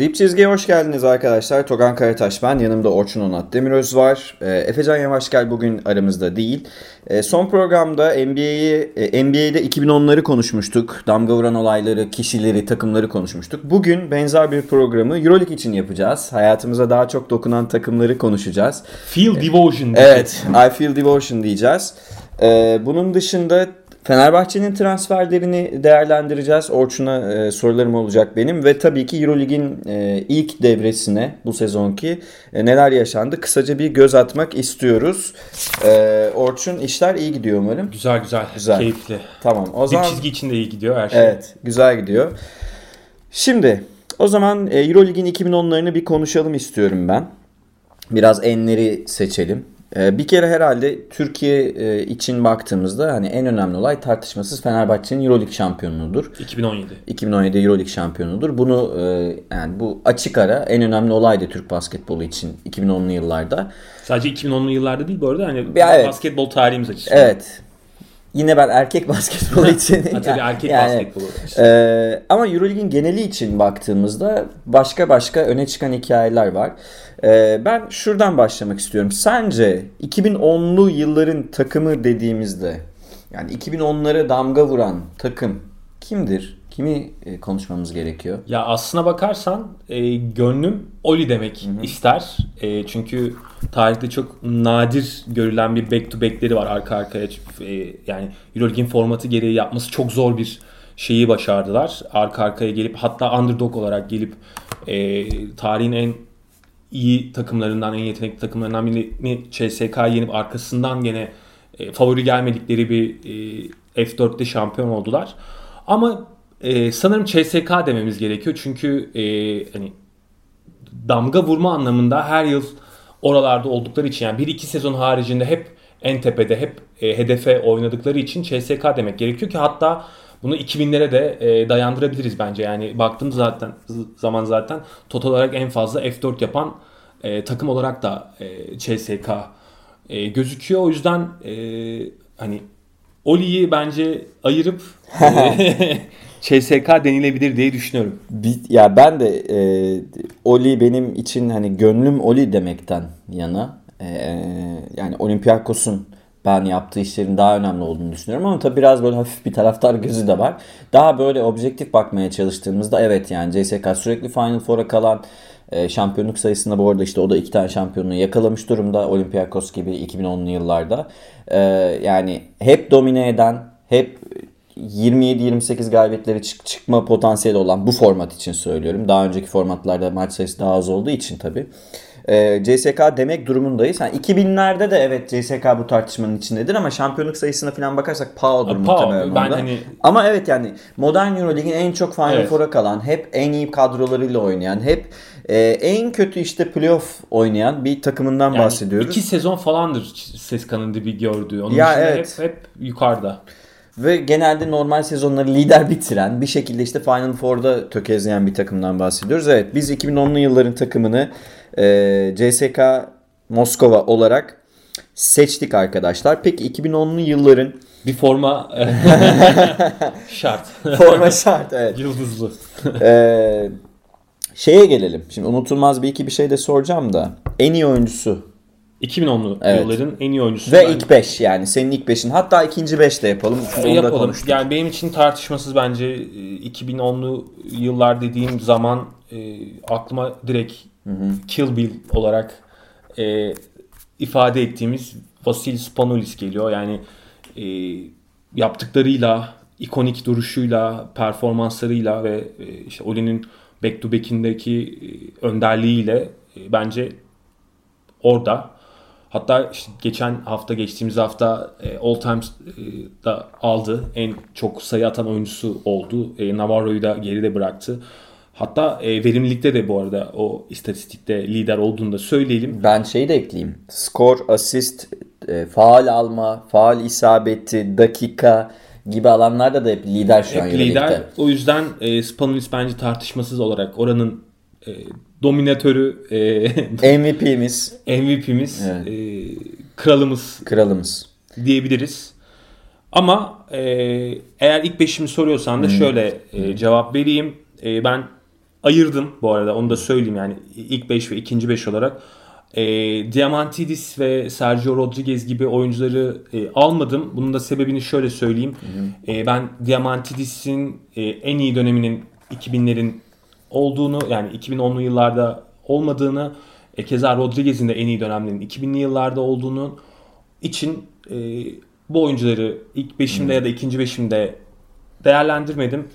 Dip Çizgi'ye hoş geldiniz arkadaşlar. Togan Karataş ben. Yanımda Orçun Onat Demiröz var. E, Efecan Yavaşgel bugün aramızda değil. E, son programda NBA'yi e, NBA'de 2010'ları konuşmuştuk. Damga vuran olayları, kişileri, takımları konuşmuştuk. Bugün benzer bir programı EuroLeague için yapacağız. Hayatımıza daha çok dokunan takımları konuşacağız. Feel Devotion. Evet, I Feel Devotion diyeceğiz. E, bunun dışında Fenerbahçe'nin transferlerini değerlendireceğiz. Orçun'a e, sorularım olacak benim ve tabii ki Eurolig'in e, ilk devresine bu sezonki e, neler yaşandı kısaca bir göz atmak istiyoruz. E, Orçun işler iyi gidiyor umarım. Güzel güzel. Güzel. Keyifli. Tamam. O Bir zaman çizgi içinde iyi gidiyor her şey. evet, güzel gidiyor. Şimdi o zaman e, Eurolig'in 2010'larını bir konuşalım istiyorum ben. Biraz enleri seçelim. E, Bir kere herhalde Türkiye e, için baktığımızda hani en önemli olay tartışmasız Fenerbahçe'nin Euroleague şampiyonudur. 2017. 2017 Euroleague şampiyonudur. Bunu e, yani bu açık ara en önemli olaydı Türk basketbolu için 2010'lu yıllarda. Sadece 2010'lu yıllarda değil bu arada hani Ya evet. basketbol tarihimiz açısından. Evet. Yine ben erkek basketbolu için. Ha, tabii erkek Yani, basketbolu. Ee, ama Euroleague'in geneli için baktığımızda başka başka öne çıkan hikayeler var. Ee, ben şuradan başlamak istiyorum. Sence 2010'lu yılların takımı dediğimizde yani 2010'lara damga vuran takım kimdir? Kimi e, konuşmamız gerekiyor? Ya aslına bakarsan e, gönlüm Oli demek ister. E, çünkü tarihte çok nadir görülen bir back to back'leri var arka arkaya. E, yani Euroleague'in formatı gereği yapması çok zor bir şeyi başardılar. Arka arkaya gelip hatta underdog olarak gelip e, tarihin en iyi takımlarından, en yetenekli takımlarından birini CSK yenip arkasından gene e, favori gelmedikleri bir e, F4'te şampiyon oldular. Ama e, sanırım CSK dememiz gerekiyor çünkü e, hani damga vurma anlamında her yıl oralarda oldukları için yani 1-2 sezon haricinde hep en tepede hep e, hedefe oynadıkları için CSK demek gerekiyor ki hatta bunu 2000'lere de e, dayandırabiliriz bence. Yani baktığım zaten zaman zaten total olarak en fazla F4 yapan e, takım olarak da e, CSK e, gözüküyor. O yüzden e, hani Oli'yi bence ayırıp e, CSK denilebilir diye düşünüyorum. Bir- ya ben de e, Oli benim için hani gönlüm Oli demekten yana. E, yani Olympiakos'un ben yaptığı işlerin daha önemli olduğunu düşünüyorum ama tabii biraz böyle hafif bir taraftar gözü de var. Daha böyle objektif bakmaya çalıştığımızda evet yani CSK sürekli Final Four'a kalan e, şampiyonluk sayısında bu arada işte o da iki tane şampiyonluğu yakalamış durumda Olympiakos gibi 2010'lu yıllarda. E, yani hep domine eden, hep 27-28 galibiyetleri çık- çıkma potansiyeli olan bu format için söylüyorum. Daha önceki formatlarda maç sayısı daha az olduğu için tabii. Ee, CSK demek durumundayız. Yani 2000'lerde de evet CSK bu tartışmanın içindedir ama şampiyonluk sayısına falan bakarsak PAO'dur Ha, PAO, muhtemelen ben onda. hani- Ama evet yani modern Euroleague'in en çok Final Evet. Four'a kalan, hep en iyi kadrolarıyla oynayan, hep e, en kötü işte playoff oynayan bir takımından Yani bahsediyoruz. iki sezon falandır Seska'nın dibi gördüğü. Onun Ya evet. hep, hep yukarıda. Ve genelde normal sezonları lider bitiren, bir şekilde işte Final Four'da tökezleyen bir takımdan bahsediyoruz. Evet biz 2010'lu yılların takımını e, CSK Moskova olarak seçtik arkadaşlar. Peki 2010'lu yılların Bir forma şart. forma şart evet. Yıldızlı. E, şeye gelelim. Şimdi unutulmaz bir iki bir şey de soracağım da. En iyi oyuncusu 2010'lu Evet. yılların en iyi oyuncusu. ve bence. ilk 5 yani senin ilk 5'in hatta ikinci 5 de yapalım. Çünkü da yapalım. konuştuk. Yani benim için tartışmasız bence e, 2010'lu yıllar dediğim zaman e, aklıma direkt Kill Bill olarak e, ifade ettiğimiz Vasil Spanoulis geliyor. Yani e, yaptıklarıyla, ikonik duruşuyla, performanslarıyla ve e, işte Oli'nin back to back'indeki e, önderliğiyle e, bence orada. Hatta işte geçen hafta geçtiğimiz hafta e, All Times e, da aldı. En çok sayı atan oyuncusu oldu. E, Navarro'yu da geride bıraktı. Hatta e, verimlilikte de bu arada o istatistikte lider olduğunu da söyleyelim. Ben şeyi de ekleyeyim. Skor, asist, e, faal alma, faal isabeti, dakika gibi alanlarda da hep lider şu an Hep lider. O yüzden e, Spanulis bence tartışmasız olarak oranın e, dominatörü, e, MVP'miz, MVP'miz, Evet. e, kralımız kralımız. diyebiliriz. Ama e, eğer ilk beşimi soruyorsan da şöyle e, cevap vereyim. E, ben ayırdım bu arada onu da söyleyeyim yani ilk 5 ve ikinci 5 olarak. E, Diamantidis ve Sergio Rodriguez gibi oyuncuları e, almadım. Bunun da sebebini şöyle söyleyeyim. E, ben Diamantidis'in e, en iyi döneminin 2000'lerin olduğunu yani 2010'lu yıllarda olmadığını e, keza Rodriguez'in de en iyi dönemlerinin 2000'li yıllarda olduğunu için e, bu oyuncuları ilk beşimde ya da ikinci beşimde değerlendirmedim.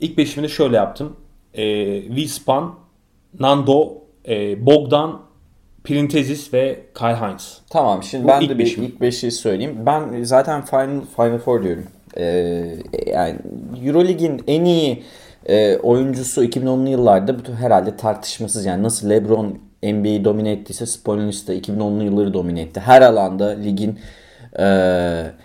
İlk beşimde şöyle yaptım. E, Wiespan, Nando, e, Bogdan, Printezis ve Kyle Hines. Tamam şimdi Bu ben de bir beşim. ilk beşi söyleyeyim. Ben zaten Final Final Four diyorum. Ee, yani EuroLeague'in en iyi e, oyuncusu 2010'lu yıllarda bu herhalde tartışmasız yani nasıl LeBron NBA'yi domine ettiyse Spoelus da 2010'lu yılları domine etti. Her alanda ligin e,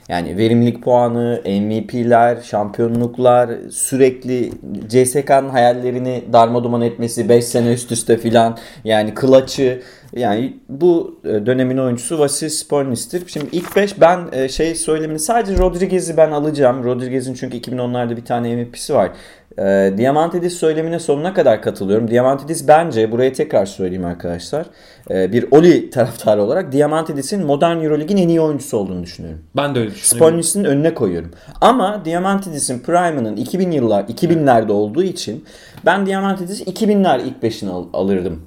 yani verimlilik puanı, MVP'ler, şampiyonluklar, sürekli CSK'nın hayallerini darmaduman etmesi 5 sene üst üste filan yani clutch'ı yani bu e, dönemin oyuncusu Vasil Spornis'tir. Şimdi ilk 5 ben e, şey söylemini sadece Rodriguez'i ben alacağım. Rodriguez'in çünkü 2010'larda bir tane MVP'si var. E, Diamantidis söylemine sonuna kadar katılıyorum. Diamantidis bence buraya tekrar söyleyeyim arkadaşlar. E, bir Oli taraftarı olarak Diamantidis'in modern Euroleague'in en iyi oyuncusu olduğunu düşünüyorum. Ben de öyle düşünüyorum. Spornis'in önüne koyuyorum. Ama Diamantidis'in prime'ının 2000 yıllar 2000'lerde olduğu için ben Diamantidis 2000'ler ilk 5'ini al- alırdım.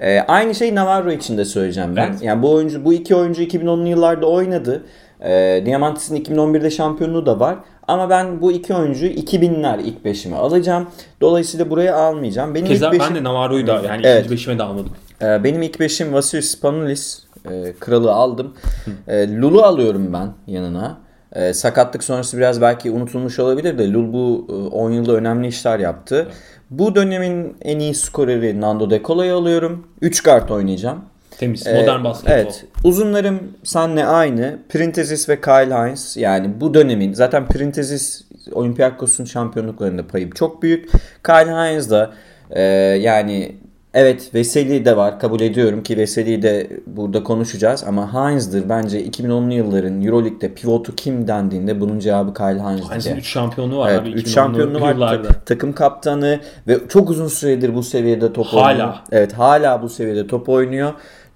Ee, aynı şeyi Navarro için de söyleyeceğim ben. Evet. Yani bu oyuncu bu iki oyuncu 2010'lu yıllarda oynadı. Ee, Diamantidis'in 2011'de şampiyonluğu da var. Ama ben bu iki oyuncuyu 2000'ler ilk 5'ime alacağım. Dolayısıyla buraya almayacağım. Benim Keza ilk ben beşim, de Navarro'yu da yani Evet. ikinci beşime de almadım. Ee, benim ilk beşim Vasilis Spanoulis. Ee, kralı aldım. Ee, Lul'u alıyorum ben yanına. Ee, sakatlık sonrası biraz belki unutulmuş olabilir de Lul bu e, 10 yılda önemli işler yaptı. Bu dönemin en iyi skoreri Nando De Cola'yı alıyorum. 3 kart oynayacağım. Temiz. Ee, Modern basketbol. Evet. Uzunlarım senle aynı. Printezis ve Kyle Hines. Yani bu dönemin zaten Printezis Olympiakos'un şampiyonluklarında payı çok büyük. Kyle Hines da e, yani evet Veseli de var. Kabul ediyorum ki Veseli'yi de burada konuşacağız. Ama Hines'dır bence 2010'lu yılların Euroleague'de pivotu kim dendiğinde bunun cevabı Kyle Hines'dir. Hines'in yani. 3 şampiyonluğu var Evet, abi. 3 2010'lu şampiyonluğu var. yıllarda. Ta- Takım kaptanı ve çok uzun süredir bu seviyede top Hala. oynuyor. Evet hala bu seviyede top oynuyor.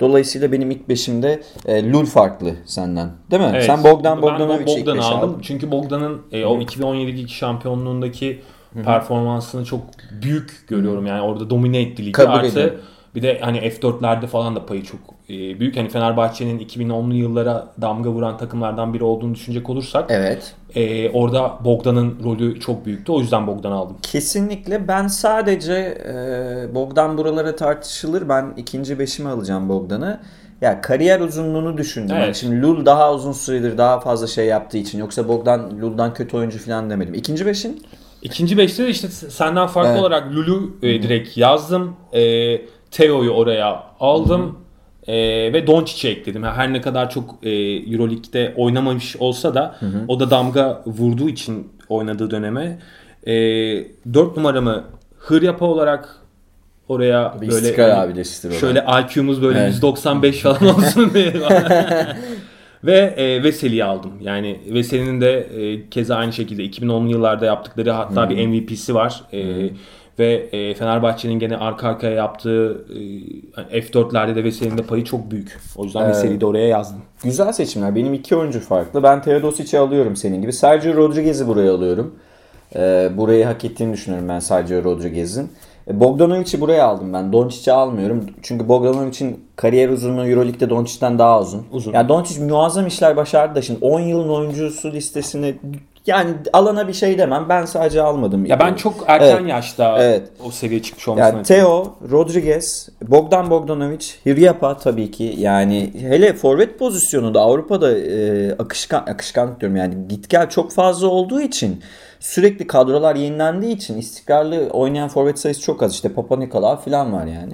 Dolayısıyla benim ilk beşimde e, Lul farklı senden. Değil mi? Evet. Sen Bogdan Bogdanovic'i ilk Bogdan'ı beşe aldım. aldın. Çünkü Bogdan'ın e, o 2017'deki şampiyonluğundaki performansını çok büyük görüyorum. Yani orada domine etti ligi. Kabul Artı ediyorum. Bir de hani F4'lerde falan da payı çok e, büyük. Hani Fenerbahçe'nin 2010'lu yıllara damga vuran takımlardan biri olduğunu düşünecek olursak Evet. e, orada Bogdan'ın rolü çok büyüktü. O yüzden Bogdan aldım. Kesinlikle ben sadece e, Bogdan buralara tartışılır. Ben ikinci beşime alacağım Bogdan'ı. Ya kariyer uzunluğunu düşündüm. Evet. Yani şimdi Lul daha uzun süredir daha fazla şey yaptığı için. Yoksa Bogdan Lul'dan kötü oyuncu falan demedim. İkinci beşin? İkinci beşte de işte senden farklı Evet. olarak Lulu e, direkt yazdım. E, Teo'yu oraya aldım. E, ve Doncic'i ekledim. Her ne kadar çok e, Euroleague'de oynamamış olsa da o da damga vurduğu için oynadığı döneme. E, 4 numaramı Hıryapa olarak oraya Bir böyle hani o da. şöyle IQ'muz böyle Evet. 195 falan olsun diye. Ve e, Veseli'yi aldım. Yani Veseli'nin de e, keza aynı şekilde 2010'lu yıllarda yaptıkları hatta bir MVP'si var. E, ve e, Fenerbahçe'nin gene arka arkaya yaptığı e, F4'lerde de Veseli'nin de payı çok büyük. O yüzden Evet. Veseli'yi de oraya yazdım. Güzel seçimler. Benim iki oyuncu farklı. Ben Teodosic'i alıyorum senin gibi. Sergio Rodriguez'i buraya alıyorum. Ee, burayı hak ettiğini düşünüyorum ben Sergio Rodriguez'in. E, Bogdanovic'i buraya aldım ben. Doncic'i almıyorum. Çünkü Bogdanovic'in kariyer uzunluğu Euroleague'de Doncic'ten daha uzun. Uzun. Yani Doncic muazzam işler başardı da şimdi 10 yılın oyuncusu listesini yani alana bir şey demem. Ben sadece almadım. Ya ben çok erken Evet. yaşta Evet. o seviyeye çıkmış olmasına. Yani Theo, Rodriguez, Bogdan Bogdanovic, Hiryapa tabii ki yani hele forvet pozisyonu da Avrupa'da e, akışkan akışkanlık diyorum yani git gel çok fazla olduğu için sürekli kadrolar yenilendiği için istikrarlı oynayan forvet sayısı çok az işte Papa Nikola falan var yani.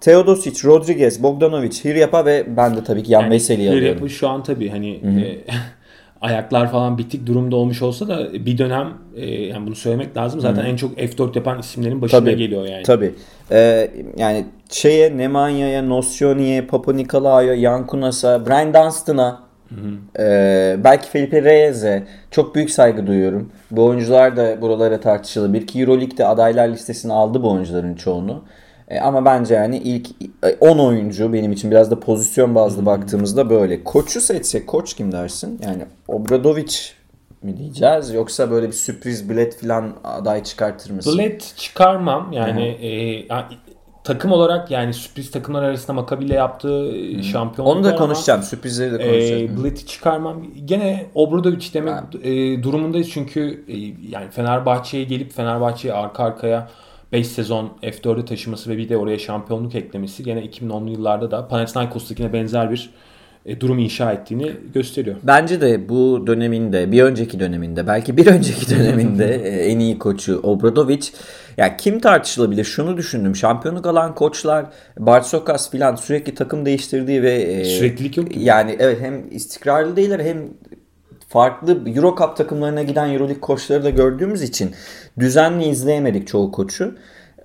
Teodosic, Rodriguez, Bogdanovic, Hiryapa ve ben de tabii ki Yan Yani Veseli'yi Hiryapa alıyorum. şu an tabii hani e, ayaklar falan bitik durumda olmuş olsa da bir dönem e, yani bunu söylemek lazım. Zaten en çok F4 yapan isimlerin başına Tabii. geliyor yani. Tabii. Ee, yani şeye Nemanya'ya, Nosyoni'ye, Papa Nikolaou'ya, Yankunas'a, Brian Dunstan'a Ee, belki Felipe Reyes'e çok büyük saygı duyuyorum. Bu oyuncular da buralara tartışılabilir ki Euroleague'de adaylar listesine aldı bu oyuncuların çoğunu. Ee, ama bence yani ilk 10 oyuncu benim için biraz da pozisyon bazlı baktığımızda böyle. Koçu seçsek koç kim dersin? Yani Obradovic mi diyeceğiz yoksa böyle bir sürpriz bilet falan aday çıkartır mısın? Bilet çıkarmam yani e, takım olarak yani sürpriz takımlar arasında Maccabi ile yaptığı e, şampiyonluk Onu da konuşacağım. Sürprizleri de konuşacağım. E, Blet'i çıkarmam. Gene Obradovic demek e, durumundayız çünkü e, yani Fenerbahçe'ye gelip Fenerbahçe'yi arka arkaya 5 sezon F4'e taşıması ve bir de oraya şampiyonluk eklemesi gene 2010'lu yıllarda da Panathinaikos'takine benzer bir e, durum inşa ettiğini gösteriyor. Bence de bu döneminde, bir önceki döneminde, belki bir önceki döneminde e, en iyi koçu Obradovic. Ya kim tartışılabilir? Şunu düşündüm. Şampiyonluk alan koçlar Barsokas filan sürekli takım değiştirdiği ve e, süreklilik yok. Yani evet hem istikrarlı değiller hem farklı Euro Cup takımlarına giden Euroleague koçları da gördüğümüz için düzenli izleyemedik çoğu koçu.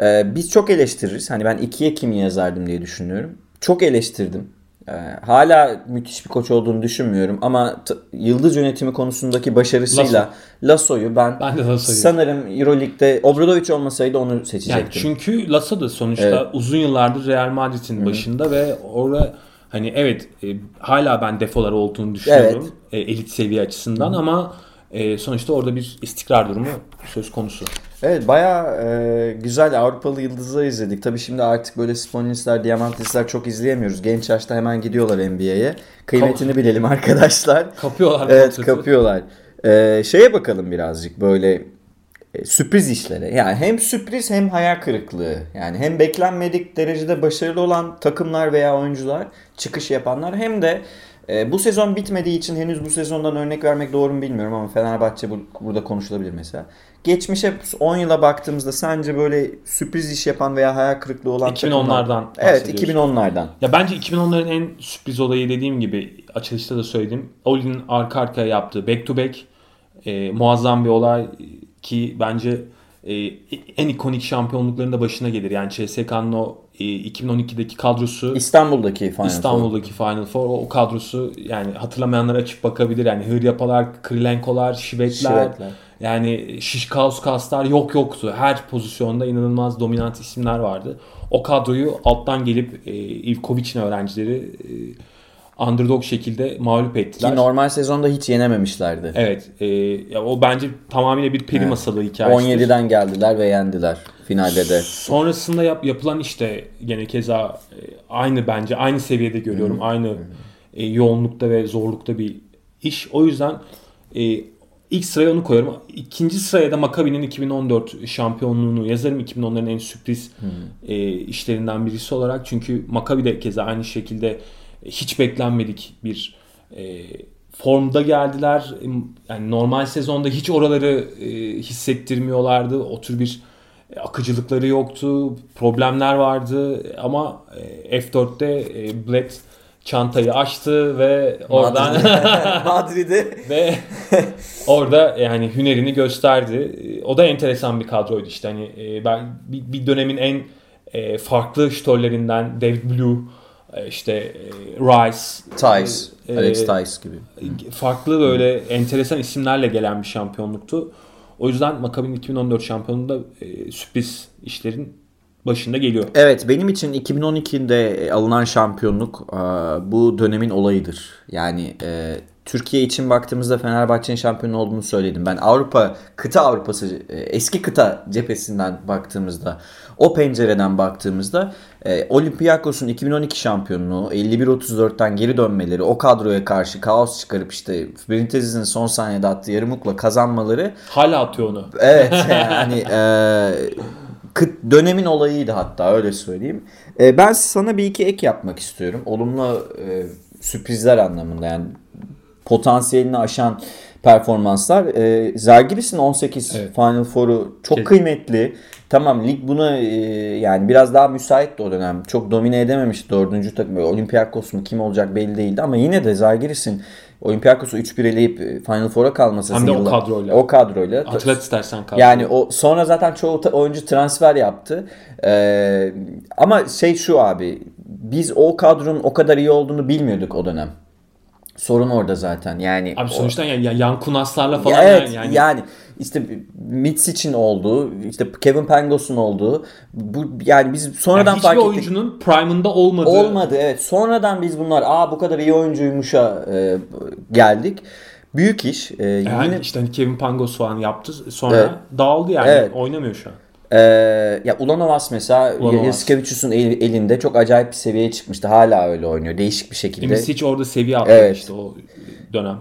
Ee, biz çok eleştiririz. Hani ben ikiye kimi yazardım diye düşünüyorum. Çok eleştirdim. Ee, hala müthiş bir koç olduğunu düşünmüyorum ama t- yıldız yönetimi konusundaki başarısıyla Lasso. Lasso'yu ben, ben de Lasso'yu. sanırım Euroleague'de Obradovic olmasaydı onu seçecektim. Yani çünkü Lasso da sonuçta evet. uzun yıllardır Real Madrid'in başında ve orada hani evet e, hala ben defoları olduğunu düşünüyorum evet. e, elit seviye açısından Hı-hı. ama e, sonuçta orada bir istikrar durumu söz konusu. Evet baya e, güzel Avrupalı yıldızlar izledik. Tabi şimdi artık böyle Sponlisler, Diamantlisler çok izleyemiyoruz. Genç yaşta hemen gidiyorlar NBA'ye. Kıymetini Kap- bilelim arkadaşlar. Kapıyorlar. Evet kapıyorlar. E, şeye bakalım birazcık böyle sürpriz işlere. Yani hem sürpriz hem hayal kırıklığı. Yani hem beklenmedik derecede başarılı olan takımlar veya oyuncular, çıkış yapanlar hem de e, bu sezon bitmediği için henüz bu sezondan örnek vermek doğru mu bilmiyorum ama Fenerbahçe bu, burada konuşulabilir mesela. Geçmişe 10 yıla baktığımızda sence böyle sürpriz iş yapan veya hayal kırıklığı olan 2010'lardan Evet 2010'lardan. Ya bence 2010'ların en sürpriz olayı dediğim gibi açılışta da söyledim. Oli'nin arka arkaya yaptığı back to back e, muazzam bir olay ki bence e, en ikonik şampiyonlukların da başına gelir. Yani CSK'nın o e, 2012'deki kadrosu İstanbul'daki Final İstanbul'daki Four. Final Four o, kadrosu yani hatırlamayanlar açıp bakabilir. Yani Hıryapalar, Krilenkolar, Şivetler, Şivetler. yani Şişkauskas yok yoktu. Her pozisyonda inanılmaz dominant isimler vardı. O kadroyu alttan gelip e, Ivkovic'in öğrencileri e, underdog şekilde mağlup ettiler. Ki normal sezonda hiç yenememişlerdi. Evet. E, ya o bence tamamıyla bir peri evet. masalı hikayesi. 17'den geldiler ve yendiler finalde de. Sonrasında yap, yapılan işte gene keza e, aynı bence aynı seviyede görüyorum. Hı-hı. Aynı e, yoğunlukta ve zorlukta bir iş. O yüzden e, ilk sıraya onu koyarım. İkinci sıraya da Maccabi'nin 2014 şampiyonluğunu yazarım. 2010'ların en sürpriz e, işlerinden birisi olarak. Çünkü Maccabi de keza aynı şekilde hiç beklenmedik bir e, formda geldiler. Yani normal sezonda hiç oraları e, hissettirmiyorlardı. O tür bir e, akıcılıkları yoktu. Problemler vardı ama e, F4'te e, Bled çantayı açtı ve oradan Madrid'e ve orada yani hünerini gösterdi. O da enteresan bir kadroydu işte hani ben bir dönemin en farklı ştollerinden David Blue e, işte e, Rice, Tice, e, Alex Tice gibi. Farklı böyle enteresan isimlerle gelen bir şampiyonluktu. O yüzden Maccabi'nin 2014 şampiyonluğunda e, sürpriz işlerin başında geliyor. Evet benim için 2012'de alınan şampiyonluk e, bu dönemin olayıdır. Yani e, Türkiye için baktığımızda Fenerbahçe'nin şampiyon olduğunu söyledim. Ben Avrupa, kıta Avrupası, e, eski kıta cephesinden baktığımızda, o pencereden baktığımızda e, Olympiakos'un 2012 şampiyonluğu, 51-34'ten geri dönmeleri, o kadroya karşı kaos çıkarıp işte Benitez'in son saniyede attığı yarımukla kazanmaları. Hala atıyor onu. Evet yani e, kıt, dönemin olayıydı hatta öyle söyleyeyim. E, ben sana bir iki ek yapmak istiyorum. Olumlu e, sürprizler anlamında yani potansiyelini aşan performanslar. E, Zalgiris'in 18 evet. Final Four'u çok Kesin. kıymetli. Tamam lig buna e, yani biraz daha müsaitti o dönem. Çok domine edememişti dördüncü takım. Olympiakos mu kim olacak belli değildi ama yine de Zalgiris'in Olympiakos'u 3-1 eleyip e, Final Four'a kalması. Hem de o kadroyla. O kadroyla. Atlet istersen kadro. Yani o sonra zaten çoğu oyuncu transfer yaptı. Ee, ama şey şu abi biz o kadronun o kadar iyi olduğunu bilmiyorduk o dönem. Sorun orada zaten. Yani Abi o- sonuçta yani ya- yan kunaslarla Ya falan evet yani, yani, işte Mitsic'in olduğu, işte Kevin Pangos'un olduğu bu yani biz sonradan yani fark ettik. oyuncunun prime'ında olmadığı Olmadı evet. Sonradan biz bunlar aa bu kadar iyi oyuncuymuşa e, geldik. Büyük iş. E, Yani yine işte hani Kevin Pangos falan yaptı. Sonra Evet. dağıldı yani. Evet. Oynamıyor şu an. E, ya Ulanovas mesela Ulanovas. Yasikevicius'un el- elinde çok acayip bir seviyeye çıkmıştı. Hala öyle oynuyor. Değişik bir şekilde. Misic orada seviye atladı Evet. işte o dönem.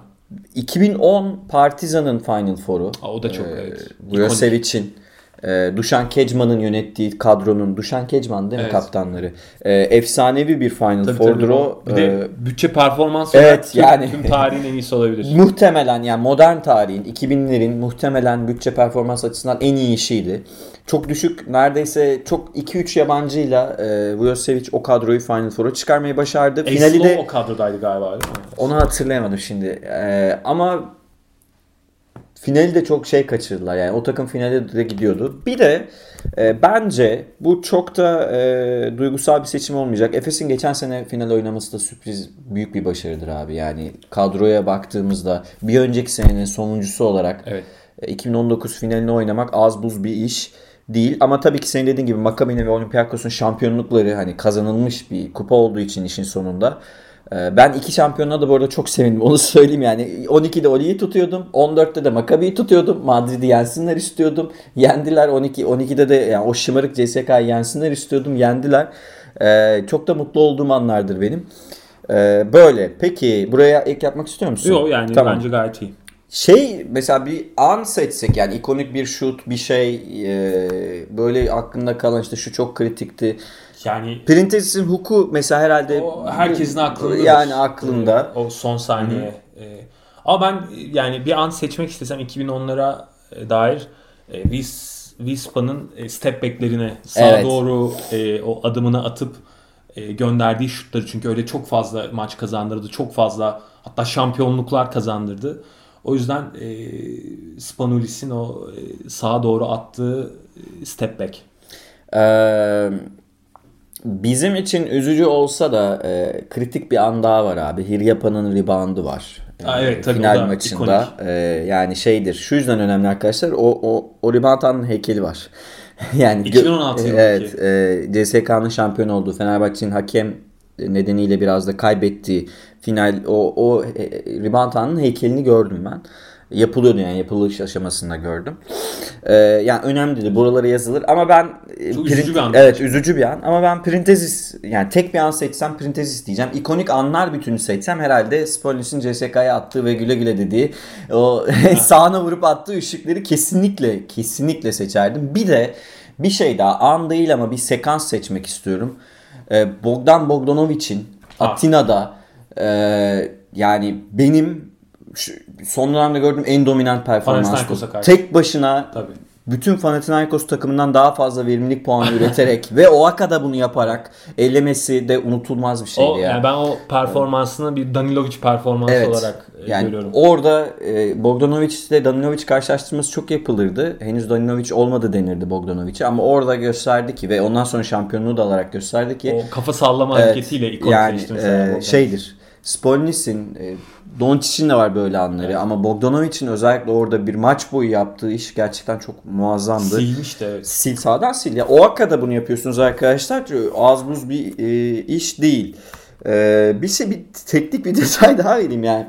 2010 Partizan'ın Final Four'u. O da çok Ee, evet. Vujosevic'in, e, Dušan Kecman'ın yönettiği kadronun, Dušan Kecman değil mi Evet. kaptanları? E, efsanevi bir Final Tabii, Four'dur tabii. o. Bir de E, bütçe performans evet, olarak yani- tüm tarihin en iyisi olabilir. muhtemelen yani modern tarihin 2000'lerin muhtemelen bütçe performans açısından en iyi işiydi. Çok düşük neredeyse çok 2-3 yabancıyla e, Vujosevic o kadroyu Final Four'a çıkarmayı başardı. Finali de o kadrodaydı galiba onu hatırlayamadım şimdi. E, ama finali de çok şey kaçırdılar. Yani o takım finale de gidiyordu. Bir de e, bence bu çok da e, duygusal bir seçim olmayacak. Efes'in geçen sene final oynaması da sürpriz büyük bir başarıdır abi. Yani kadroya baktığımızda bir önceki senenin sonuncusu olarak Evet. e, 2019 finalini oynamak az buz bir iş değil. Ama tabii ki senin dediğin gibi Makabi'nin ve Olympiakos'un şampiyonlukları hani kazanılmış bir kupa olduğu için işin sonunda. E, Ben iki şampiyonluğa da bu arada çok sevindim. Onu söyleyeyim yani. 12'de Oli'yi tutuyordum. 14'te de Makabi'yi tutuyordum. Madrid'i yensinler istiyordum. Yendiler 12 12'de de yani o şımarık CSK'yı yensinler istiyordum. Yendiler. E, Çok da mutlu olduğum anlardır benim. E, Böyle. Peki buraya ek yapmak istiyor musun? Yok yani Tamam. bence gayet iyi. Şey mesela bir an seçsek yani ikonik bir şut bir şey e, böyle aklında kalan işte şu çok kritikti. Yani Printezis'in huku mesela herhalde o herkesin aklında. Yani aklında. O son saniye. Ee, ama ben yani bir an seçmek istesem 2010'lara dair e, Vis Vispa'nın e, step back'lerine sağa Evet. doğru e, o adımını atıp e, gönderdiği şutları çünkü öyle çok fazla maç kazandırdı. Çok fazla hatta şampiyonluklar kazandırdı. O yüzden e, Spanulis'in o e, sağa doğru attığı e, step back. Ee, bizim için üzücü olsa da e, kritik bir an daha var abi. Hiryapa'nın reboundu var. E, Aa, evet, tabii, final da maçında. E, yani şeydir. Şu yüzden önemli arkadaşlar. O o o rebound'ın heykeli var. yani gö- 2016 yılındaki. Evet, e, CSK'nın şampiyon olduğu Fenerbahçe'nin hakem nedeniyle biraz da kaybettiği final o o e, rebound'ın heykelini gördüm ben. Yapılıyordu yani yapılış aşamasında gördüm. E, yani önemlidir. Buralara yazılır ama ben e, Çok üzücü bir an. Evet üzücü bir an ama ben Printezis yani tek bir an seçsem Printezis diyeceğim. İkonik anlar bütünü seçsem herhalde Spolis'in CSK'ya attığı ve güle güle dediği o sağına vurup attığı ışıkları kesinlikle kesinlikle seçerdim. Bir de bir şey daha an değil ama bir sekans seçmek istiyorum. Ee, Bogdan Bogdanovic'in. Atina'da e, yani benim şu, son dönemde gördüğüm en dominant karşı. Tek başına Tabii. bütün Panathinaikos takımından daha fazla verimlilik puanı üreterek ve Oaka'da bunu yaparak ellemesi de unutulmaz bir şeydi O, ya. yani ben o performansını bir Danilovic performansı Evet. olarak e, yani görüyorum. orada e, Bogdanovic ile Danilovic karşılaştırması çok yapılırdı. Henüz Danilovic olmadı denirdi Bogdanovic'e ama orada gösterdi ki ve ondan sonra şampiyonluğu da alarak gösterdi ki O kafa sallama Evet, hareketiyle ikonik yani mesela. e, şeydir. Spolnis'in, e, Doncic'in de var böyle anları ama Bogdanovic'in özellikle orada bir maç boyu yaptığı iş gerçekten çok muazzamdı. silmişti evet. Sil sağdan sil. Ya Oaka'da bunu yapıyorsunuz arkadaşlar. Az buz bir e, iş değil. E, bir şey bir teknik bir detay daha vereyim yani.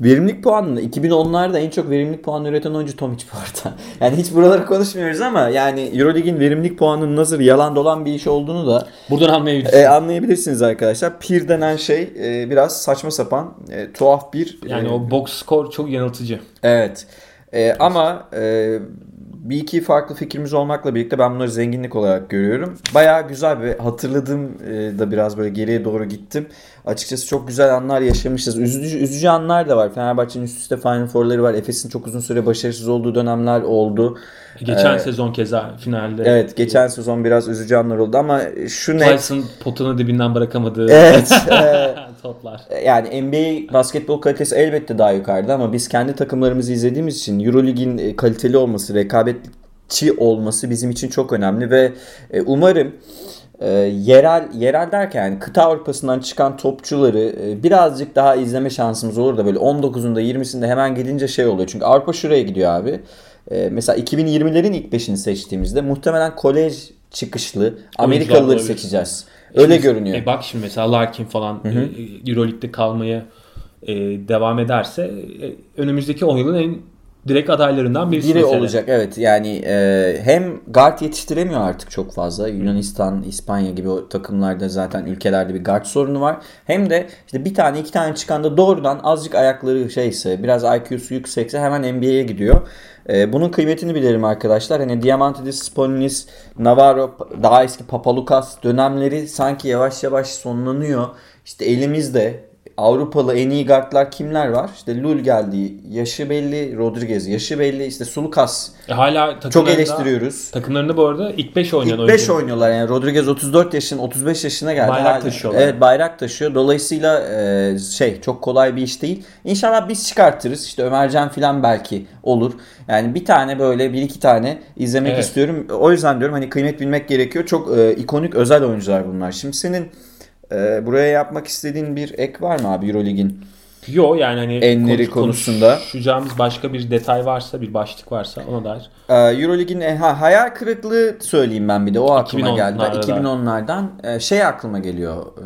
Verimlilik puanında 2010'larda en çok verimlilik puanı üreten oyuncu Tomic bu arada. Yani hiç buraları konuşmuyoruz ama yani Eurolig'in verimlilik puanının nasıl yalan dolan bir iş olduğunu da Buradan anlayabilirsin. e, anlayabilirsiniz arkadaşlar. Pir denen şey e, biraz saçma sapan, e, tuhaf bir yani e, o box score çok yanıltıcı. Evet. Ee, ama e, bir iki farklı fikrimiz olmakla birlikte ben bunları zenginlik olarak görüyorum. Bayağı güzel ve hatırladığım e, da biraz böyle geriye doğru gittim. Açıkçası çok güzel anlar yaşamışız. Üzücü, üzücü anlar da var. Fenerbahçe'nin üst üste Final Four'ları var. Efes'in çok uzun süre başarısız olduğu dönemler oldu. Geçen Ee, sezon keza finalde. Evet geçen sezon biraz üzücü anlar oldu ama şu net... Tyson potunu dibinden bırakamadığı Evet. e, toplar. Yani NBA basketbol kalitesi elbette daha yukarıda ama biz kendi takımlarımızı izlediğimiz için Eurolig'in e, kaliteli olması, rekabetçi olması bizim için çok önemli ve e, umarım e, yerel yerel derken yani kıta Avrupa'sından çıkan topçuları e, birazcık daha izleme şansımız olur da böyle 19'unda 20'sinde hemen gidince şey oluyor. Çünkü Avrupa şuraya gidiyor abi. E, mesela 2020'lerin ilk beşini seçtiğimizde muhtemelen kolej çıkışlı Amerikalıları seçeceğiz. Öyle görünüyor. E bak şimdi mesela Larkin falan e, Euroleague'de kalmaya e, devam ederse e, önümüzdeki 10 yılın en direkt adaylarından birisi Biri mesela. olacak evet yani e, hem guard yetiştiremiyor artık çok fazla Yunanistan, İspanya gibi o takımlarda zaten ülkelerde bir guard sorunu var. Hem de işte bir tane iki tane çıkan da doğrudan azıcık ayakları şeyse biraz IQ'su yüksekse hemen NBA'ye gidiyor. E, bunun kıymetini bilelim arkadaşlar. Hani Diamantidis, Spolinis, Navarro, daha eski Papalukas dönemleri sanki yavaş yavaş sonlanıyor. İşte elimizde Avrupalı en iyi guardlar kimler var? İşte Lul geldi. Yaşı belli. Rodriguez yaşı belli. İşte Sulukas. E, hala Çok eleştiriyoruz. takımlarında bu arada ilk 5 oynayan İlk 5 oyuncu. oynuyorlar yani Rodriguez 34 yaşın 35 yaşına geldi. Bayrak Hala- taşıyorlar. Evet bayrak taşıyor. Dolayısıyla e, şey çok kolay bir iş değil. İnşallah biz çıkartırız. İşte Ömercan falan belki olur. Yani bir tane böyle bir iki tane izlemek Evet. istiyorum. O yüzden diyorum hani kıymet bilmek gerekiyor. Çok e, ikonik özel oyuncular bunlar. Şimdi senin e, buraya yapmak istediğin bir ek var mı abi Eurolig'in? Yo yani hani Enleri konusunda. konuşacağımız başka bir detay varsa, bir başlık varsa ona dair. Ee, Eurolig'in e, ha, hayal kırıklığı söyleyeyim ben bir de o aklıma 2010'larda. geldi. 2010'lardan e, şey aklıma geliyor. E,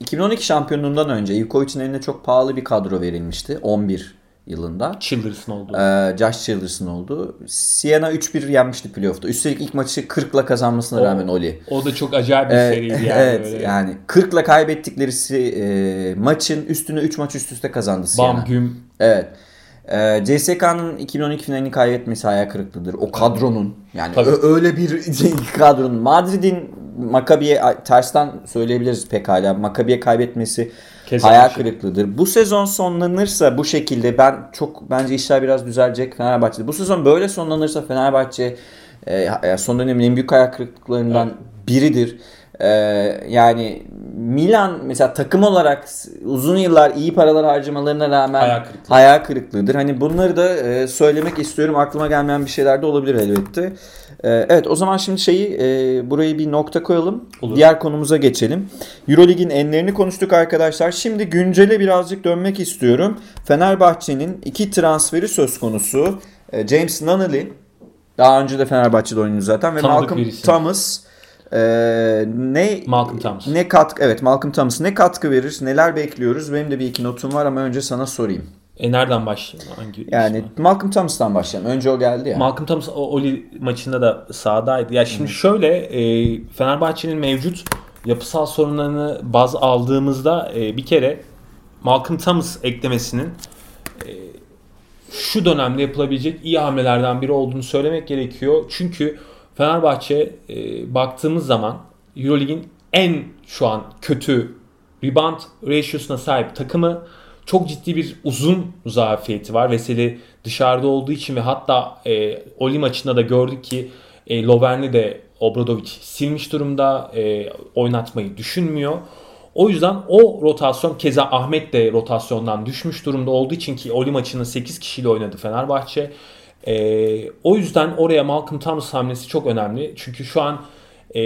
2012 şampiyonluğundan önce Ivkovic'in eline çok pahalı bir kadro verilmişti 11 yılında. Childers'ın olduğu. Ee, Josh Childers'ın oldu. Siena 3-1 yenmişti playoff'ta. Üstelik ilk maçı 40'la kazanmasına O- rağmen Oli. O da çok acayip bir Evet, seriydi yani. evet böyle. yani 40'la kaybettikleri e, maçın üstüne 3 maç üst üste kazandı Siena. Bam güm. Evet. Ee, CSK'nın 2012 finalini kaybetmesi hayal kırıklığıdır. O kadronun yani ö- öyle bir kadronun. Madrid'in Maccabi'ye tersten söyleyebiliriz pekala. Maccabi'ye kaybetmesi Keza hayal şey. kırıklığıdır. Bu sezon sonlanırsa bu şekilde ben çok bence işler biraz düzelecek Fenerbahçe'de. Bu sezon böyle sonlanırsa Fenerbahçe e, son dönemin en büyük hayal kırıklıklarından biridir. E, yani Milan mesela takım olarak uzun yıllar iyi paralar harcamalarına rağmen Hayal kırıklığı. hayal kırıklığıdır. Hani bunları da e, söylemek istiyorum. Aklıma gelmeyen bir şeyler de olabilir elbette. E, evet o zaman şimdi şeyi e, burayı bir nokta koyalım. Olur. Diğer konumuza geçelim. Eurolig'in enlerini konuştuk arkadaşlar. Şimdi güncele birazcık dönmek istiyorum. Fenerbahçe'nin iki transferi söz konusu. E, James Nunnally daha önce de Fenerbahçe'de oynuyor zaten ve Tanıdık Malcolm bir isim. Thomas e, ne Malcolm Thomas. ne katkı evet Malcolm Thomas ne katkı verir? Neler bekliyoruz? Benim de bir iki notum var ama önce sana sorayım. E nereden başlayayım? Hangi Yani ismi? Malcolm Thomas'tan başlayalım. Önce o geldi ya. Malcolm Thomas Oli maçında da sahadaydı. Ya şimdi şöyle e, Fenerbahçe'nin mevcut yapısal sorunlarını baz aldığımızda e, bir kere Malcolm Thomas eklemesinin e, şu dönemde yapılabilecek iyi hamlelerden biri olduğunu söylemek gerekiyor. Çünkü Fenerbahçe e, baktığımız zaman Eurolig'in en şu an kötü rebound ratio'suna sahip takımı çok ciddi bir uzun zafiyeti var. Veseli dışarıda olduğu için ve hatta e, Oli maçında da gördük ki e, Lovern'i de Obradovic silmiş durumda. E, oynatmayı düşünmüyor. O yüzden o rotasyon keza Ahmet de rotasyondan düşmüş durumda olduğu için ki Oli maçını 8 kişiyle oynadı Fenerbahçe. E, o yüzden oraya Malcolm Thomas hamlesi çok önemli. Çünkü şu an e,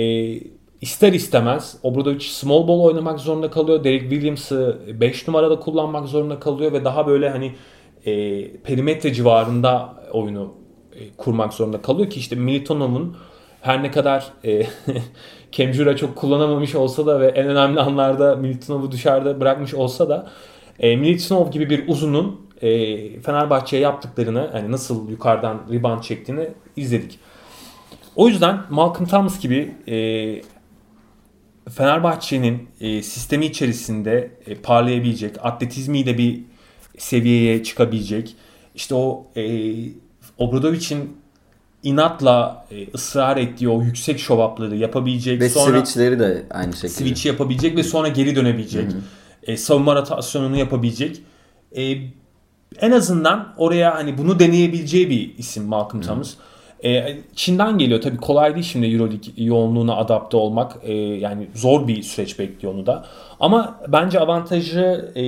ister istemez Obradovic small ball oynamak zorunda kalıyor. Derek Williams'ı 5 numarada kullanmak zorunda kalıyor ve daha böyle hani e, perimetre civarında oyunu e, kurmak zorunda kalıyor ki işte Militonov'un her ne kadar e, Kemjura çok kullanamamış olsa da ve en önemli anlarda Militonov'u dışarıda bırakmış olsa da e, Militonov gibi bir uzunun e, Fenerbahçe'ye yaptıklarını hani nasıl yukarıdan rebound çektiğini izledik. O yüzden Malcolm Thomas gibi e, Fenerbahçe'nin e, sistemi içerisinde e, parlayabilecek, atletizmiyle bir seviyeye çıkabilecek, işte o e, Obradovic'in inatla e, ısrar ettiği o yüksek şovapları yapabilecek, Ve sonra switchleri de aynı şekilde. switch yapabilecek ve sonra geri dönebilecek, e, savunma rotasyonunu yapabilecek. E, en azından oraya hani bunu deneyebileceği bir isim Malcolm Thomas. E, Çin'den geliyor tabii kolay değil şimdi Euroleague yoğunluğuna adapte olmak. E, yani zor bir süreç bekliyor onu da. Ama bence avantajı e,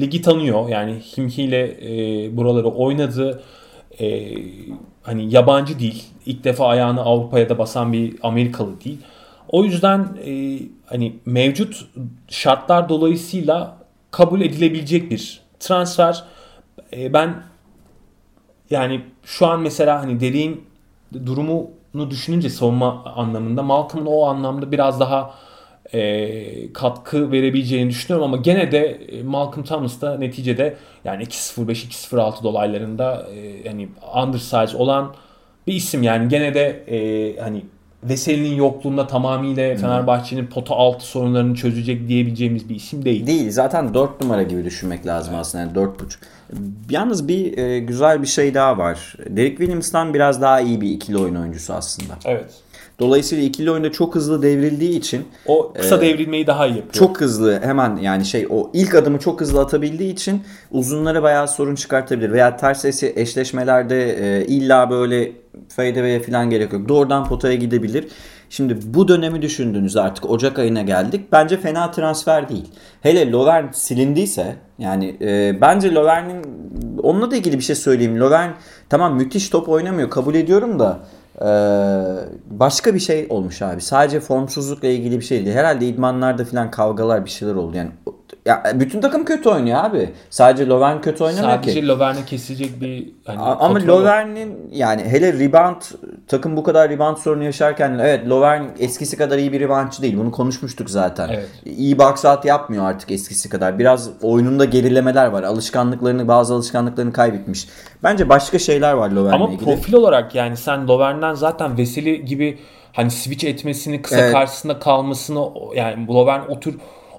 ligi tanıyor. Yani Himki ile e, buraları oynadı. E, hani yabancı değil. İlk defa ayağını Avrupa'ya da basan bir Amerikalı değil. O yüzden e, hani mevcut şartlar dolayısıyla kabul edilebilecek bir transfer. E, ben yani şu an mesela hani dediğin durumunu düşününce savunma anlamında Malcolm'ın o anlamda biraz daha e, katkı verebileceğini düşünüyorum ama gene de e, Malcolm Thomas da neticede yani 2.05 2.06 dolaylarında e, hani undersize olan bir isim. Yani gene de e, hani Veseli'nin yokluğunda tamamıyla Fenerbahçe'nin pota altı sorunlarını çözecek diyebileceğimiz bir isim değil. Değil. Zaten 4 numara gibi düşünmek lazım evet. aslında. Yani 4.5. Yalnız bir e, güzel bir şey daha var. Derek Williams'tan biraz daha iyi bir ikili oyun oyuncusu aslında. Evet. Dolayısıyla ikili oyunda çok hızlı devrildiği için o kısa e, devrilmeyi daha iyi yapıyor. Çok hızlı hemen yani şey o ilk adımı çok hızlı atabildiği için uzunlara bayağı sorun çıkartabilir veya ters eşleşmelerde e, illa böyle fadeaway'e falan gerek yok. Doğrudan potaya gidebilir. Şimdi bu dönemi düşündüğünüzde artık Ocak ayına geldik. Bence fena transfer değil. Hele Lovern silindiyse yani e, bence Lovern'in onunla da ilgili bir şey söyleyeyim. Lovern tamam müthiş top oynamıyor kabul ediyorum da başka bir şey olmuş abi. Sadece formsuzlukla ilgili bir şey değil. Herhalde idmanlarda falan kavgalar bir şeyler oldu. Yani ya bütün takım kötü oynuyor abi. Sadece Lovern kötü oynamıyor Sadece ki. Sadece Lovern'e kesilecek bir hani Ama Lovern'in yani hele rebound takım bu kadar rebound sorunu yaşarken evet Lovern eskisi kadar iyi bir reboundçı değil. Bunu konuşmuştuk zaten. Evet. İyi box out yapmıyor artık eskisi kadar. Biraz oyununda gerilemeler var. Alışkanlıklarını bazı alışkanlıklarını kaybetmiş. Bence başka şeyler var Lovern'le Ama ilgili. profil olarak yani sen Lovern'den zaten Veseli gibi hani switch etmesini, kısa evet. karşısında kalmasını yani Lovern o tür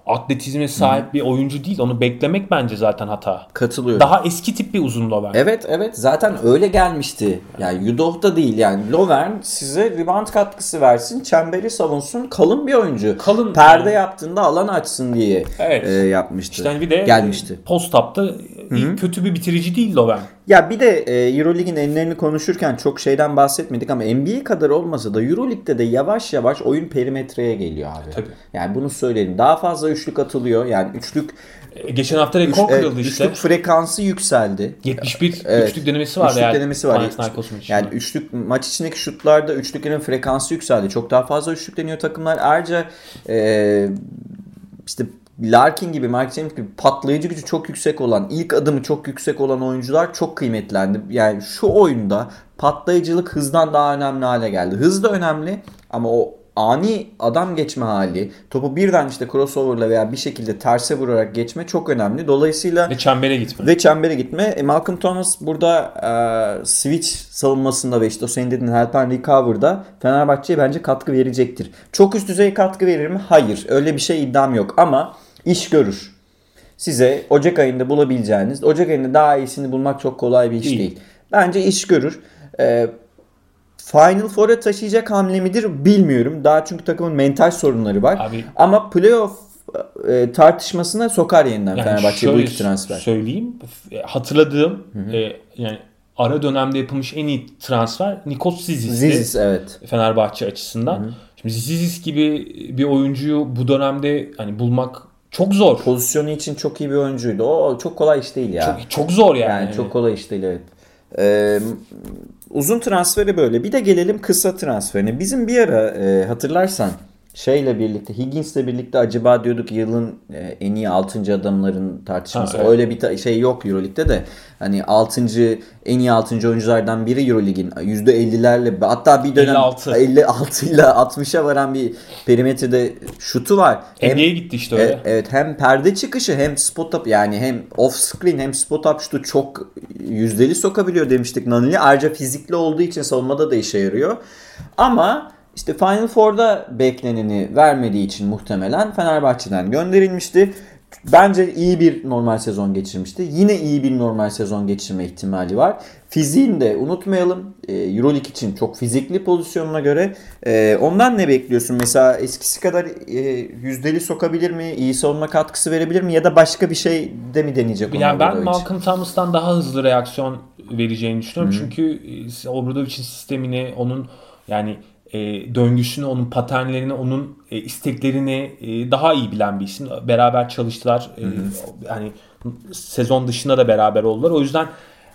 atletizme sahip Hı. bir oyuncu değil. Onu beklemek bence zaten hata. Katılıyorum. Daha eski tip bir uzun Lovern. Evet evet zaten öyle gelmişti. Yani Yudoh'ta değil yani Lovern size rebound katkısı versin, çemberi savunsun, kalın bir oyuncu. Kalın. Perde yani. yaptığında alan açsın diye evet. e, yapmıştı. İşte bir de gelmişti. Post-up'ta kötü bir bitirici değil Lovern. Ya bir de e, Euroleague'in enlerini konuşurken çok şeyden bahsetmedik ama NBA kadar olmasa da Euroleague'de de yavaş yavaş oyun perimetreye geliyor abi. Tabii. Yani bunu söyleyelim. Daha fazla üçlük atılıyor. Yani üçlük e, Geçen hafta rekor üç, kırıldı işte. Üçlük frekansı yükseldi. 71 evet, üçlük denemesi var. Üçlük yani, denemesi var. Yani üçlük maç içindeki şutlarda üçlüklerin frekansı yükseldi. Çok daha fazla üçlük deniyor takımlar. Ayrıca e, işte Larkin gibi, Mike James gibi patlayıcı gücü çok yüksek olan, ilk adımı çok yüksek olan oyuncular çok kıymetlendi. Yani şu oyunda patlayıcılık hızdan daha önemli hale geldi. Hız da önemli ama o ani adam geçme hali, topu birden işte crossover'la veya bir şekilde terse vurarak geçme çok önemli. Dolayısıyla ve çembere gitme. Ve çembere gitme. E, Malcolm Thomas burada e, switch savunmasında ve işte o senin dediğin help and recover'da Fenerbahçe'ye bence katkı verecektir. Çok üst düzey katkı verir mi? Hayır. Öyle bir şey iddiam yok ama iş görür. Size Ocak ayında bulabileceğiniz, Ocak ayında daha iyisini bulmak çok kolay bir iş değil. değil. Bence iş görür. Ee, Final Four'a taşıyacak hamle midir bilmiyorum. Daha çünkü takımın mental sorunları var. Abi, Ama playoff e, tartışmasına sokar yeniden yani Fenerbahçe bu iki transfer. Söyleyeyim. Hatırladığım E, yani ara dönemde yapılmış en iyi transfer Nikos Zizis'ti. Zizis evet. Fenerbahçe açısından. Hı-hı. Şimdi Zizis gibi bir oyuncuyu bu dönemde hani bulmak çok zor. Pozisyonu için çok iyi bir oyuncuydu. O çok kolay iş değil ya. Çok, çok zor yani. Yani çok kolay iş değil evet. Ee, uzun transferi böyle. Bir de gelelim kısa transferine. Bizim bir ara e, hatırlarsan şeyle birlikte Higgins'le birlikte acaba diyorduk yılın e, en iyi 6. adamların tartışması. Ha, evet. Öyle bir şey yok EuroLeague'de de. Hani 6. en iyi 6. oyunculardan biri EuroLeague'in %50'lerle hatta bir dönem 56, 56 ile 60'a varan bir perimetrede şutu var. NBA'ye gitti işte öyle. E, evet hem perde çıkışı hem spot up yani hem off screen hem spot up şutu çok yüzdeli sokabiliyor demiştik Nanili. Ayrıca fizikli olduğu için savunmada da işe yarıyor. Ama işte Final Four'da bekleneni vermediği için muhtemelen Fenerbahçe'den gönderilmişti. Bence iyi bir normal sezon geçirmişti. Yine iyi bir normal sezon geçirme ihtimali var. Fiziğini de unutmayalım. Ee, Euroleague için çok fizikli pozisyonuna göre. Ee, ondan ne bekliyorsun? Mesela eskisi kadar e, yüzdeli sokabilir mi? İyi savunma katkısı verebilir mi? Ya da başka bir şey de mi deneyecek? Yani ben Malcolm Thomas'tan daha hızlı reaksiyon vereceğini düşünüyorum. Hı-hı. Çünkü e, Obradovic'in sistemini onun yani e, döngüsünü, onun paternlerini, onun e, isteklerini e, daha iyi bilen bir isim. Beraber çalıştılar. E, hani sezon dışında da beraber oldular. O yüzden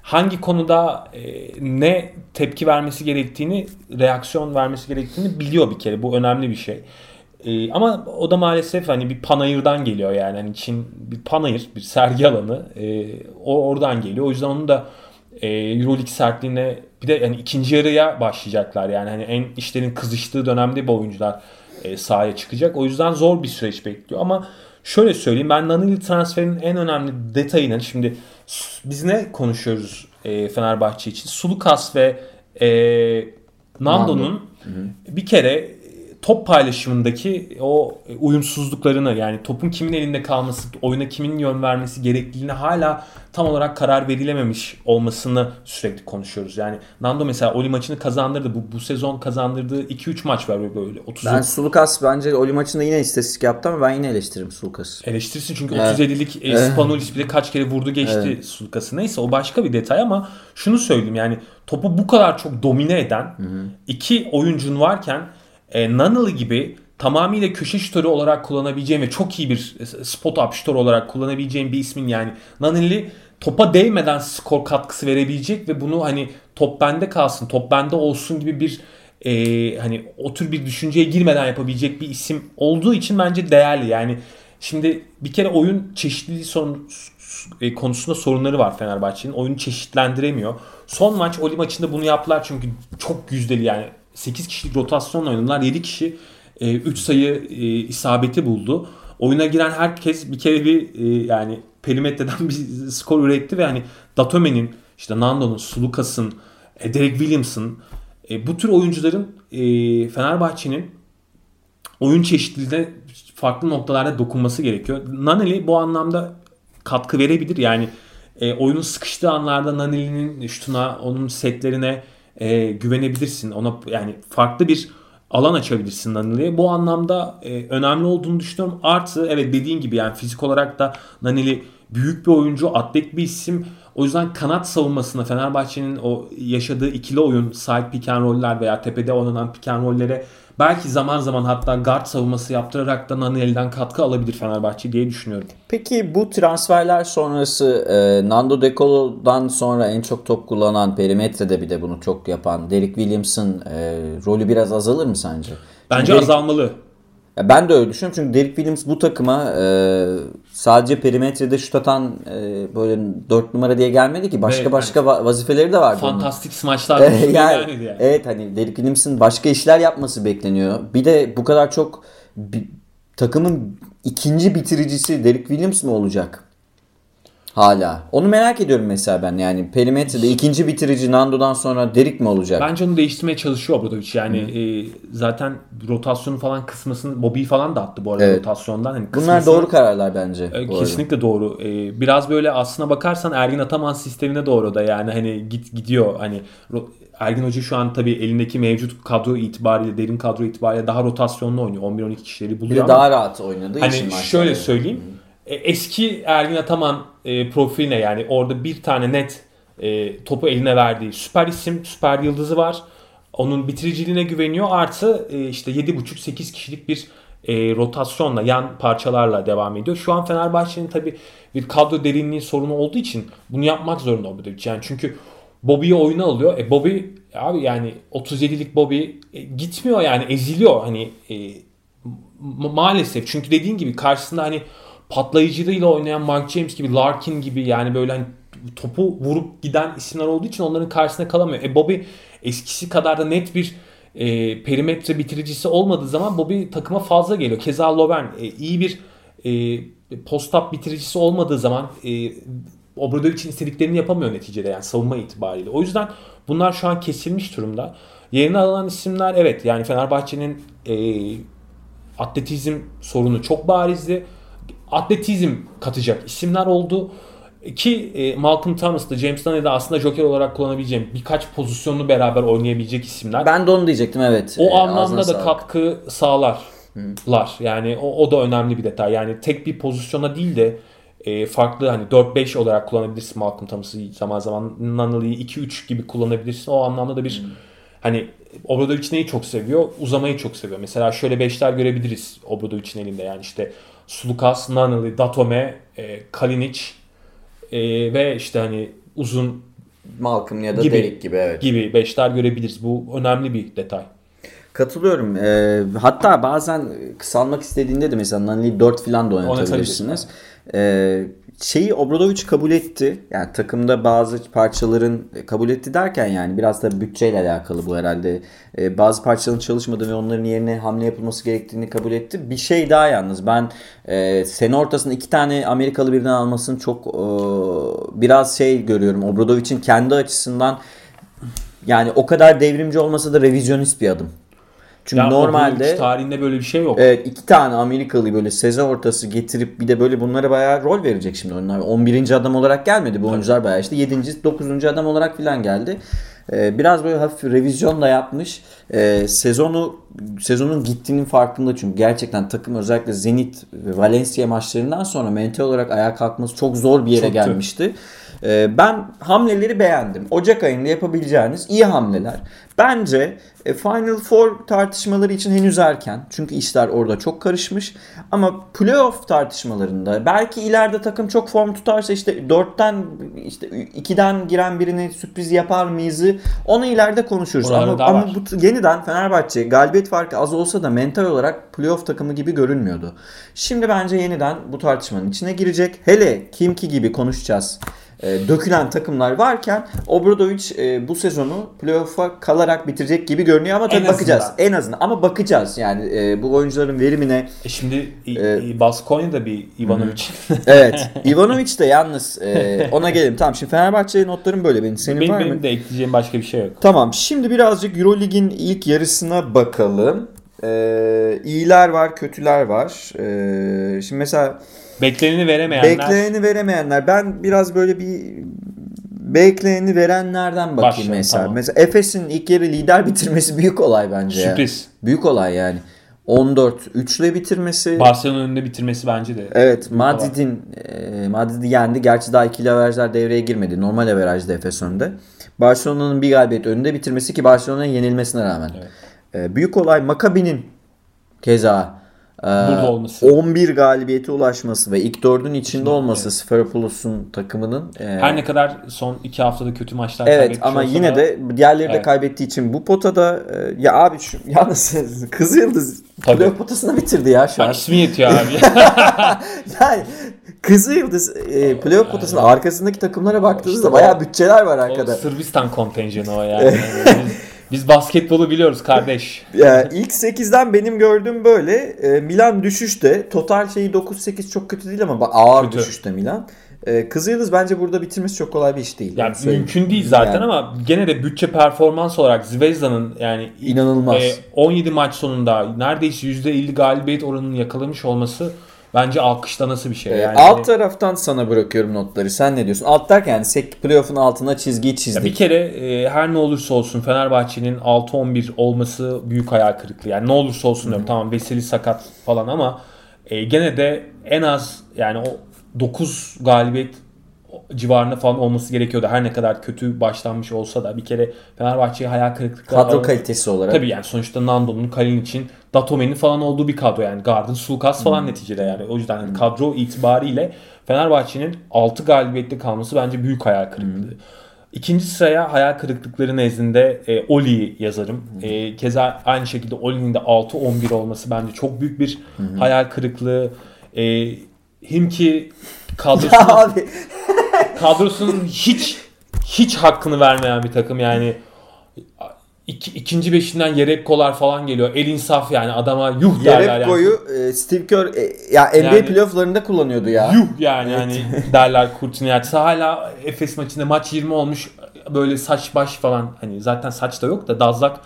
hangi konuda e, ne tepki vermesi gerektiğini, reaksiyon vermesi gerektiğini biliyor bir kere. Bu önemli bir şey. E, ama o da maalesef hani bir panayırdan geliyor yani. Hani Çin bir panayır, bir sergi alanı. E, o oradan geliyor. O yüzden onun da e, Euroleague sertliğine bir de yani ikinci yarıya başlayacaklar. Yani hani en işlerin kızıştığı dönemde bu oyuncular e, sahaya çıkacak. O yüzden zor bir süreç bekliyor ama şöyle söyleyeyim ben Nanili transferinin en önemli detayını şimdi biz ne konuşuyoruz e, Fenerbahçe için? Sulukas ve e, Nando'nun bir kere top paylaşımındaki o uyumsuzluklarını yani topun kimin elinde kalması, oyuna kimin yön vermesi gerekliliğine hala tam olarak karar verilememiş olmasını sürekli konuşuyoruz. Yani Nando mesela Oli maçını kazandırdı. Bu, bu sezon kazandırdığı 2-3 maç var böyle. 30 ben Sulukas bence Oli maçında yine istatistik yaptı ama ben yine eleştiririm Sulukas'ı. Eleştirsin çünkü evet. 37'lik e, Spanulis bile kaç kere vurdu geçti evet. Sulukas'ı. Neyse o başka bir detay ama şunu söyleyeyim yani topu bu kadar çok domine eden Hı-hı. iki oyuncun varken e, Nunnally gibi tamamıyla köşe şutörü olarak kullanabileceğim ve çok iyi bir spot up şutör olarak kullanabileceğim bir ismin yani Nunnally topa değmeden skor katkısı verebilecek ve bunu hani top bende kalsın, top bende olsun gibi bir e, hani o tür bir düşünceye girmeden yapabilecek bir isim olduğu için bence değerli. Yani şimdi bir kere oyun çeşitliliği sorun, e, konusunda sorunları var Fenerbahçe'nin. Oyunu çeşitlendiremiyor. Son maç Oli maçında bunu yaptılar çünkü çok yüzdeli yani 8 kişilik rotasyonla oynadılar. 7 kişi e, 3 sayı e, isabeti buldu. Oyuna giren herkes bir kere bir e, yani perimetreden bir skor üretti ve hani Datome'nin işte Nando'nun, Sulukas'ın, e, Derek Williams'ın e, bu tür oyuncuların e, Fenerbahçe'nin oyun çeşitliliğine farklı noktalarda dokunması gerekiyor. Naneli bu anlamda katkı verebilir. Yani e, oyunun sıkıştığı anlarda Naneli'nin şutuna, onun setlerine e, güvenebilirsin. Ona yani farklı bir alan açabilirsin Naneli'ye. Bu anlamda e, önemli olduğunu düşünüyorum. Artı evet dediğin gibi yani fizik olarak da Naneli büyük bir oyuncu, atlet bir isim. O yüzden kanat savunmasına Fenerbahçe'nin o yaşadığı ikili oyun, side pick and roll'ler veya tepede oynanan pick and roll'lere belki zaman zaman hatta guard savunması yaptırarak da Naniel'den katkı alabilir Fenerbahçe diye düşünüyorum. Peki bu transferler sonrası e, Nando De Colo'dan sonra en çok top kullanan perimetrede bir de bunu çok yapan Derek Williams'ın e, rolü biraz azalır mı sence? Bence Derek, azalmalı. Ya ben de öyle düşünüyorum çünkü Derek Williams bu takıma e, sadece perimetrede şut atan e, böyle 4 numara diye gelmedi ki başka evet, başka yani, vazifeleri de vardı. Fantastik smaçlar yani, yani. yani. Evet hani Derek Williams'ın başka işler yapması bekleniyor. Bir de bu kadar çok bir, takımın ikinci bitiricisi Derek Williams mı olacak? Hala. Onu merak ediyorum mesela ben. Yani perimetrede ikinci bitirici Nando'dan sonra Derik mi olacak? Bence onu değiştirmeye çalışıyor Obradovic. Yani e, zaten rotasyonu falan kısmasını Bobby falan da attı bu arada evet. rotasyondan. Hani Bunlar doğru kararlar bence. E, kesinlikle doğru. E, biraz böyle aslına bakarsan Ergin Ataman sistemine doğru da yani hani git gidiyor hani Ergin Hoca şu an tabii elindeki mevcut kadro itibariyle, derin kadro itibariyle daha rotasyonlu oynuyor. 11-12 kişileri buluyor Bir de daha rahat oynadığı hani şöyle söyleyeyim. Hı eski Ergin Ataman e, profiline yani orada bir tane net e, topu eline verdiği süper isim, süper yıldızı var. Onun bitiriciliğine güveniyor. Artı e, işte 7.5-8 kişilik bir e, rotasyonla, yan parçalarla devam ediyor. Şu an Fenerbahçe'nin tabi bir kadro derinliği sorunu olduğu için bunu yapmak zorunda Obradovic. Yani çünkü Bobby'yi oyuna alıyor. E Bobby abi yani 37'lik Bobby e, gitmiyor yani eziliyor hani e, maalesef. Çünkü dediğin gibi karşısında hani patlayıcılığıyla oynayan Mark James gibi, Larkin gibi yani böyle hani topu vurup giden isimler olduğu için onların karşısında kalamıyor. E Bobby eskisi kadar da net bir e, perimetre bitiricisi olmadığı zaman Bobby takıma fazla geliyor. Keza Lovern e, iyi bir e, post-up bitiricisi olmadığı zaman e, Obradovic'in istediklerini yapamıyor neticede yani savunma itibariyle. O yüzden bunlar şu an kesilmiş durumda. Yerine alınan isimler evet yani Fenerbahçe'nin e, atletizm sorunu çok barizdi atletizm katacak isimler oldu. Ki e, Malcolm Thomas da James Dunn'ı da aslında joker olarak kullanabileceğim birkaç pozisyonunu beraber oynayabilecek isimler. Ben de onu diyecektim evet. O ee, anlamda da sağlık. katkı sağlarlar. Yani o, o da önemli bir detay. Yani tek bir pozisyona değil de e, farklı hani 4-5 olarak kullanabilirsin Malcolm Thomas'ı zaman zaman Nunnally'yi 2-3 gibi kullanabilirsin. O anlamda da bir hmm. hani Obradovic neyi çok seviyor? Uzamayı çok seviyor. Mesela şöyle beşler görebiliriz Obradovic'in elinde. Yani işte Sulukas, Nanali, Datome, e, Kalinic e, ve işte hani uzun Malcolm ya da Gibi. Derek gibi evet. gibi beşler görebiliriz. Bu önemli bir detay. Katılıyorum. Ee, hatta bazen kısalmak istediğinde de mesela Nani 4 falan da oynatabilirsiniz. Ee, şeyi Obradovic kabul etti. Yani takımda bazı parçaların kabul etti derken yani biraz da bütçeyle alakalı bu herhalde. Ee, bazı parçaların çalışmadığını ve onların yerine hamle yapılması gerektiğini kabul etti. Bir şey daha yalnız ben e, sene ortasında iki tane Amerikalı birden almasını çok e, biraz şey görüyorum. Obradovic'in kendi açısından yani o kadar devrimci olmasa da revizyonist bir adım. Çünkü Ya normalde tarihinde böyle bir şey yok. Evet iki tane Amerikalı böyle sezon ortası getirip bir de böyle bunlara bayağı rol verecek şimdi onlar. 11. adam olarak gelmedi bu oyuncular bayağı işte 7. 9. adam olarak falan geldi. Ee, biraz böyle hafif revizyon da yapmış. Ee, sezonu sezonun gittiğinin farkında çünkü gerçekten takım özellikle Zenit ve Valencia maçlarından sonra mental olarak ayağa kalkması çok zor bir yere Çoktu. gelmişti. Ee, ben hamleleri beğendim. Ocak ayında yapabileceğiniz iyi hamleler. Bence e, Final Four tartışmaları için henüz erken. Çünkü işler orada çok karışmış. Ama playoff tartışmalarında belki ileride takım çok form tutarsa işte 4'ten işte 2'den giren birini sürpriz yapar mıyızı onu ileride konuşuruz. Ama, ama var. bu yeniden Fenerbahçe galibiyet farkı az olsa da mental olarak playoff takımı gibi görünmüyordu. Şimdi bence yeniden bu tartışmanın içine girecek. Hele Kimki gibi konuşacağız e, dökülen takımlar varken Obradovic e, bu sezonu playoff'a kalarak bitirecek gibi görünüyor ama tabii En bakacağız. azından. En azından ama bakacağız yani e, bu oyuncuların verimine. E şimdi İ- Baskonya'da bir Ivanovic. Evet. Ivanovic de yalnız e, ona gelelim. Tamam şimdi Fenerbahçe notlarım böyle benim. Senin benim, var mı? benim de ekleyeceğim başka bir şey yok. Tamam şimdi birazcık Eurolig'in ilk yarısına bakalım. Ee, iyiler var, kötüler var. Ee, şimdi mesela Bekleneni veremeyenler Bekleyeni veremeyenler. Ben biraz böyle bir bekleyeni verenlerden bakayım Başlayalım, mesela. tamam. Mesela Efes'in ilk yarı lider bitirmesi büyük olay bence ya. sürpriz. Büyük olay yani. 14 3'le bitirmesi. Barcelona'nın önünde bitirmesi bence de. Evet Madrid'in e, Madrid'i yendi. Gerçi daha ikili averajlar devreye girmedi. Normal averajda Efes önde. Barcelona'nın bir galibiyet önünde bitirmesi ki Barcelona'nın yenilmesine rağmen. Evet. E, büyük olay Maccabi'nin keza Burada olması. 11 galibiyete ulaşması ve ilk dördün içinde olması Sferapoulos'un takımının. e, Her ne kadar son iki haftada kötü maçlar Evet ama yine da- de diğerleri de Evet. kaybettiği için bu potada e, ya abi şu yalnız Kızıl Yıldız playoff potasını bitirdi ya şu an. ismi yetiyor abi. Yani Kızıl Yıldız e, playoff potasının arkasındaki takımlara baktığınızda bayağı bütçeler var o arkada. Sırbistan kontenjanı o yani. biz, basketbolu biliyoruz kardeş. Ya ilk 8'den benim gördüğüm böyle. E, Milan düşüşte. Total şeyi 9-8 çok kötü değil ama ağır Kötü. düşüşte Milan. E, Kızıl Yıldız bence burada bitirmesi çok kolay bir iş değil. Yani söyleyeyim. mümkün değil zaten Yani ama gene de bütçe performans olarak Zvezda'nın yani inanılmaz. e, 17 maç sonunda neredeyse %50 galibiyet oranını yakalamış olması bence alkışlanası bir şey. Ee, Yani alt taraftan sana bırakıyorum notları. Sen ne diyorsun? Alt derken yani sek playoff'un altına çizgiyi Ya çizdik. bir kere e, her ne olursa olsun Fenerbahçe'nin 6-11 olması büyük hayal kırıklığı. Yani ne olursa olsun diyorum. Tamam Veseli sakat falan ama e, gene de en az yani o 9 galibiyet civarında falan olması gerekiyordu. Her ne kadar kötü başlanmış olsa da bir kere Fenerbahçe'ye hayal kırıklığı Kadro kalitesi olarak. Tabii yani sonuçta Nando'nun, Kalin için Datome'nin falan olduğu bir kadro yani. Gardın, Sulukas falan Hmm. neticede yani. O yüzden yani kadro itibariyle Fenerbahçe'nin 6 galibiyette kalması bence büyük hayal kırıklığı. Hmm. İkinci sıraya hayal kırıklıkları nezdinde e, Oli'yi yazarım. Hmm. E, keza aynı şekilde Oli'nin de 6-11 olması bence çok büyük bir hayal kırıklığı. E, Himki kadrosunun, kadrosunun hiç hiç hakkını vermeyen bir takım yani iki, ikinci beşinden Yerebkolar falan geliyor. El insaf yani adama yuh derler yani. Yerebko'yu e, Steve Kerr e, ya NBA Yani- playoff'larında kullanıyordu ya. Yuh yani yani derler Kurtuniyaç'sa hala Efes maçında maç 20 olmuş böyle saç baş falan hani zaten saç da yok da dazlak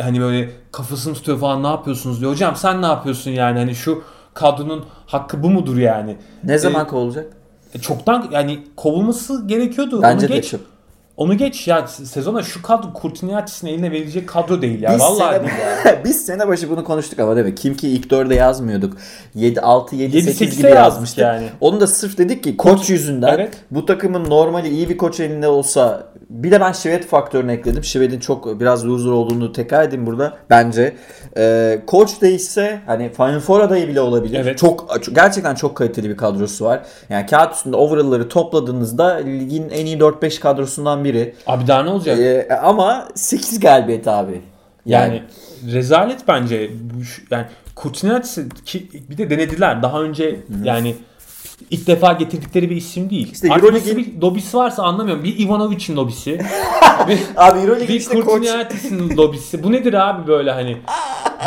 hani böyle kafasını tutuyor falan ne yapıyorsunuz diyor. Hocam sen ne yapıyorsun yani hani şu kadronun hakkı bu mudur yani? Ne zaman kovulacak? E, çoktan yani kovulması gerekiyordu. Bence Onu de geç. çok. Onu geç ya sezona şu kadro Kurtuniyaç'ın eline verilecek kadro değil ya. Biz Vallahi sene, ya. biz sene başı bunu konuştuk ama değil mi? Kim ki ilk 4'e yazmıyorduk. 7 6 7 7, 8 8'e gibi yazmıştık. yani. Onu da sırf dedik ki koç yüzünden Evet. bu takımın normali iyi bir koç elinde olsa bir de ben Şivet faktörünü ekledim. Şivet'in çok biraz loser olduğunu tekrar edeyim burada bence. Ee, koç değişse hani Final Four adayı bile olabilir. Evet. Çok gerçekten çok kaliteli bir kadrosu var. Yani kağıt üstünde overall'ları topladığınızda ligin en iyi 4-5 kadrosundan biri. Abi daha ne olacak? Ee, ama 8 galibiyet abi. Yani, rezalet bence. Yani Kurtinatis ki bir de denediler. Daha önce yani ilk defa getirdikleri bir isim değil. İşte Artık bir lobisi varsa anlamıyorum. Bir Ivanovic'in lobisi. bir Abi Euroleague bir işte koç. Kurtinatis'in lobisi. Bu nedir abi böyle hani?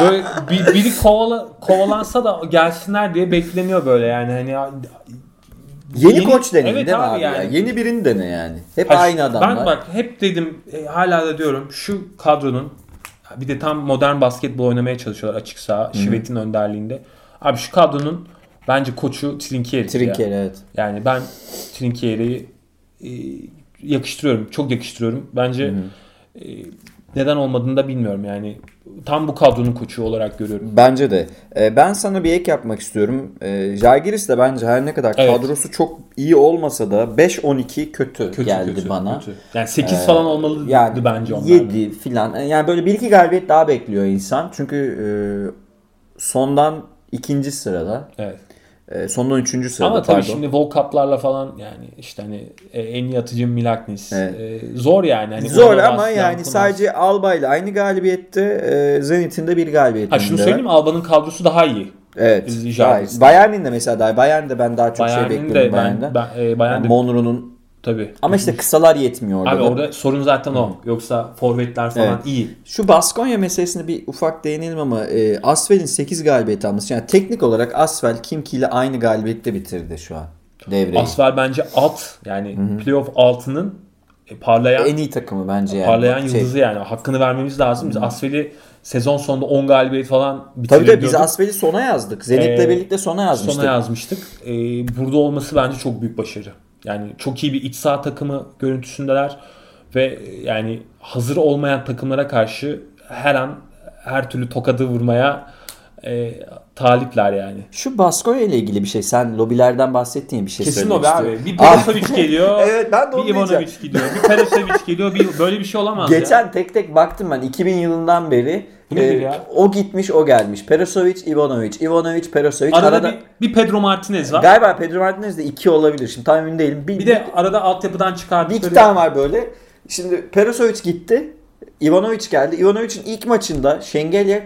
Böyle bir, biri kovala, kovalansa da gelsinler diye bekleniyor böyle yani hani Yeni, Yeni- koç dene Evet değil mi abi ya? yani. Yeni birini dene yani. Hep Ha, aynı adamlar. Ben bak hep dedim e, hala da diyorum şu kadronun bir de tam modern basketbol oynamaya çalışıyorlar açık saha. Şivet'in önderliğinde. Abi şu kadronun bence koçu Trinkieri. Trinker evet. Yani ben Trinkieri'yi e, yakıştırıyorum. Çok yakıştırıyorum. Bence e, neden olmadığını da bilmiyorum yani. Tam bu kadronun koçu olarak görüyorum. Bence de. Ee, ben sana bir ek yapmak istiyorum. Ee, Jalgiris de bence her ne kadar Evet. kadrosu çok iyi olmasa da 5-12 kötü, Kötü geldi kötü, bana. kötü. Yani 8 falan olmalıydı Yani bence onlar. 7 filan. Yani böyle bir iki galibiyet daha bekliyor insan. Çünkü e, sondan ikinci sırada. Evet. E, sondan üçüncü sırada Ama tabii pardon. şimdi World Cup'larla falan yani işte hani e, en iyi atıcı Milaknis. Evet. E, zor yani. Hani Zor ama yani Kunas. sadece Alba ile aynı galibiyette e, Zenit'in de bir galibiyeti. Ha şunu söyleyeyim mi? Alba'nın kadrosu daha iyi. Evet. Bayern'in de mesela daha Bayern'de ben daha çok şey Bayern'in bekliyorum de ben, Bayern'de. ben e, Bayern Yani Monroe'nun tabii. ama işte kısalar yetmiyor orada. Abi da. orada sorun zaten o. Yoksa forvetler falan Evet. iyi. Şu Baskonya meselesine bir ufak değinelim ama e, Asfel'in 8 galibiyet alması. Yani teknik olarak Asfel Kimki ile aynı galibiyette bitirdi şu an devreyi. Asfer bence alt yani playoff altının e, parlayan en iyi takımı bence yani. parlayan Şey, yıldızı yani. Hakkını vermemiz lazım. Biz Asfel'i sezon sonunda 10 galibiyet falan Tabii bitirir de biz. Asfel'i sona yazdık. Zenit'le Ee, birlikte sona yazmıştık. Sona yazmıştık. Ee, burada olması bence çok büyük başarı. Yani çok iyi bir iç saha takımı görüntüsündeler ve yani hazır olmayan takımlara karşı her an her türlü tokadı vurmaya e, talipler yani. Şu Baskonya ile ilgili bir şey. Sen lobilerden bahsettin ya bir şey Kesin söylemek o be abi. istiyorum. Bir Perasovic geliyor. Evet, ben de onu Bir Ivanovic gidiyor. Bir Perasovic geliyor. Bir, böyle bir şey olamaz ya. Geçen tek tek baktım ben 2000 yılından beri. Bu nedir e, ya? O gitmiş o gelmiş. Perasovic, Ivanovic, Ivanovic, Perasovic. Arada, Arada, bir, bir Pedro Martinez var. galiba Pedro Martinez de 2 olabilir. Şimdi tam emin değilim. Bir, Bir de arada altyapıdan bir çıkardıkları iki tane var böyle. Şimdi Perasovic gitti. Ivanovic geldi. Ivanovic'in ilk maçında Şengelya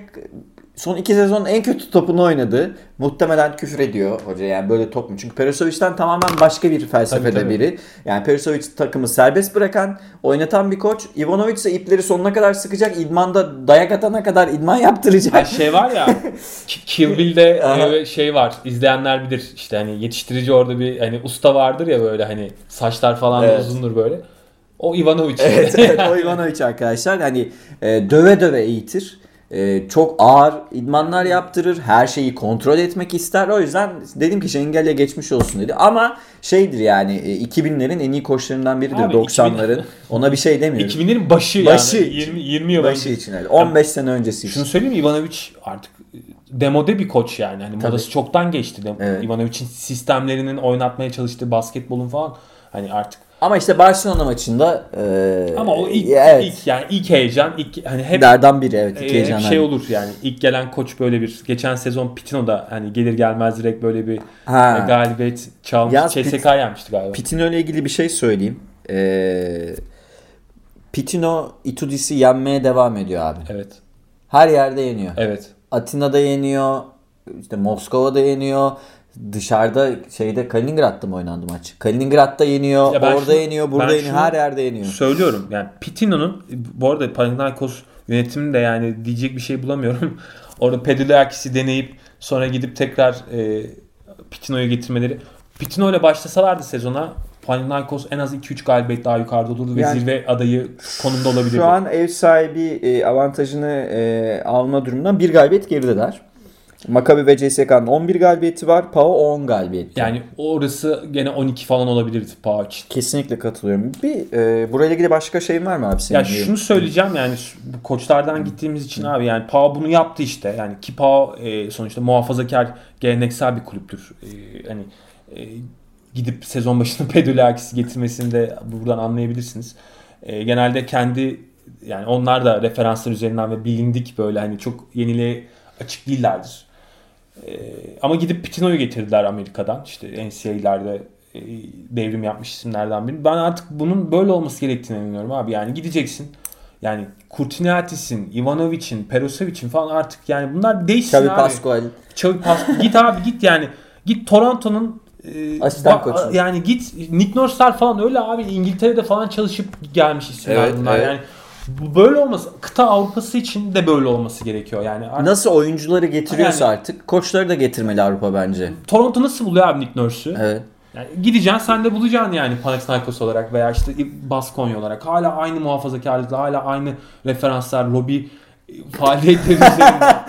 son iki sezonun en kötü topunu oynadı. Muhtemelen küfür ediyor hoca yani böyle top mu? Çünkü Perasovic'den tamamen başka bir felsefede Tabii, tabii. biri. Yani Perasovic takımı serbest bırakan, oynatan bir koç. Ivanovic ise ipleri sonuna kadar sıkacak. İdmanda dayak atana kadar idman yaptıracak. Ha şey var ya Ki- Kill Bill'de e, şey var izleyenler bilir işte hani yetiştirici orada bir hani usta vardır ya böyle hani saçlar falan Evet. uzundur böyle. O Ivanovic. evet, evet o Ivanovic arkadaşlar hani e, döve döve eğitir. E, çok ağır idmanlar yaptırır. Her şeyi kontrol etmek ister. O yüzden dedim ki Şengel'le geçmiş olsun dedi. Ama şeydir yani e, 2000'lerin en iyi koçlarından biridir. Abi, 90'ların. Ona bir şey demiyorum. 2000'lerin başı, Başı yani için. 20, 20 yıl Başı önce. için öyle. 15 sene öncesi için. Şunu söyleyeyim mi Ivanovic artık e, demode bir koç yani. Hani Tabii. modası çoktan geçti. Evet. Ivanovic'in sistemlerinin oynatmaya çalıştığı basketbolun falan hani artık Ama işte Barcelona maçında e, ama o ilk, evet, ilk yani ilk heyecan ilk hani hep derden biri evet. İki hep heyecanlar. şey olur yani ilk gelen koç böyle bir geçen sezon Pitino da hani gelir gelmez direkt böyle bir Ha. e, galibiyet çalmış. Yalnız CSK yenmişti galiba. Pitino ile ilgili bir şey söyleyeyim. Ee, Pitino Itudis'i yenmeye devam ediyor abi. Evet. Her yerde yeniyor. Evet. Atina'da yeniyor. işte Moskova'da yeniyor. Dışarıda şeyde Kaliningrad'da mı oynandı maç? Kaliningrad'da yeniyor. Ya orada şunu- yeniyor. Burada yeniyor. Her yerde yeniyor. Söylüyorum yani Pitino'nun bu arada Panathinaikos yönetiminde yani diyecek bir şey bulamıyorum. Orada Pedulakis'i deneyip sonra gidip tekrar e, Pitino'yu getirmeleri. Pitino ile başlasalardı sezona Panathinaikos en az 2-3 galibiyet daha yukarıda olurdu ve Yani- zirve adayı konumda olabilirdi. Şu an ev sahibi e, avantajını e, alma durumundan bir galibiyet gerideler. Maccabi ve CSK'nın 11 galibiyeti var. Pau 10 galibiyeti. Yani orası gene 12 falan olabilirdi Pau için. Kesinlikle katılıyorum. Bir e, burayla ilgili başka şeyin var mı abi senin? Ya şunu söyleyeceğim yani koçlardan gittiğimiz için abi yani Pau bunu yaptı işte. Yani ki Pau e, sonuçta muhafazakar geleneksel bir kulüptür. E, hani e, gidip sezon başında Pedulakis'i getirmesini de buradan anlayabilirsiniz. E, genelde kendi yani onlar da referanslar üzerinden ve bilindik böyle hani çok yeniliğe açık değillerdir. E, ama gidip Pitino'yu getirdiler Amerika'dan. İşte NCAA'lerde e, devrim yapmış isimlerden biri. Ben artık bunun böyle olması gerektiğine inanıyorum abi. Yani gideceksin. Yani Kurtinatis'in, Ivanovic'in, Perosevic'in falan artık yani bunlar değişsin Xavi abi. Pascual. Xavi Pascual. git abi git yani. Git Toronto'nun e, Asistan koçu. Yani git Nick Nurse'lar falan öyle abi İngiltere'de falan çalışıp gelmiş isimler Evet, bunlar. evet. Yani bu böyle olması kıta Avrupası için de böyle olması gerekiyor. Yani artık Nasıl oyuncuları getiriyorsa Yani- artık koçları da getirmeli Avrupa bence. Toronto nasıl buluyor abi Nick Nurse'ü? Evet. Yani gideceksin sen de bulacaksın yani Panathinaikos olarak veya işte Baskonya olarak. Hala aynı muhafazakarlıkla, hala aynı referanslar, lobi faaliyetleri üzerinde.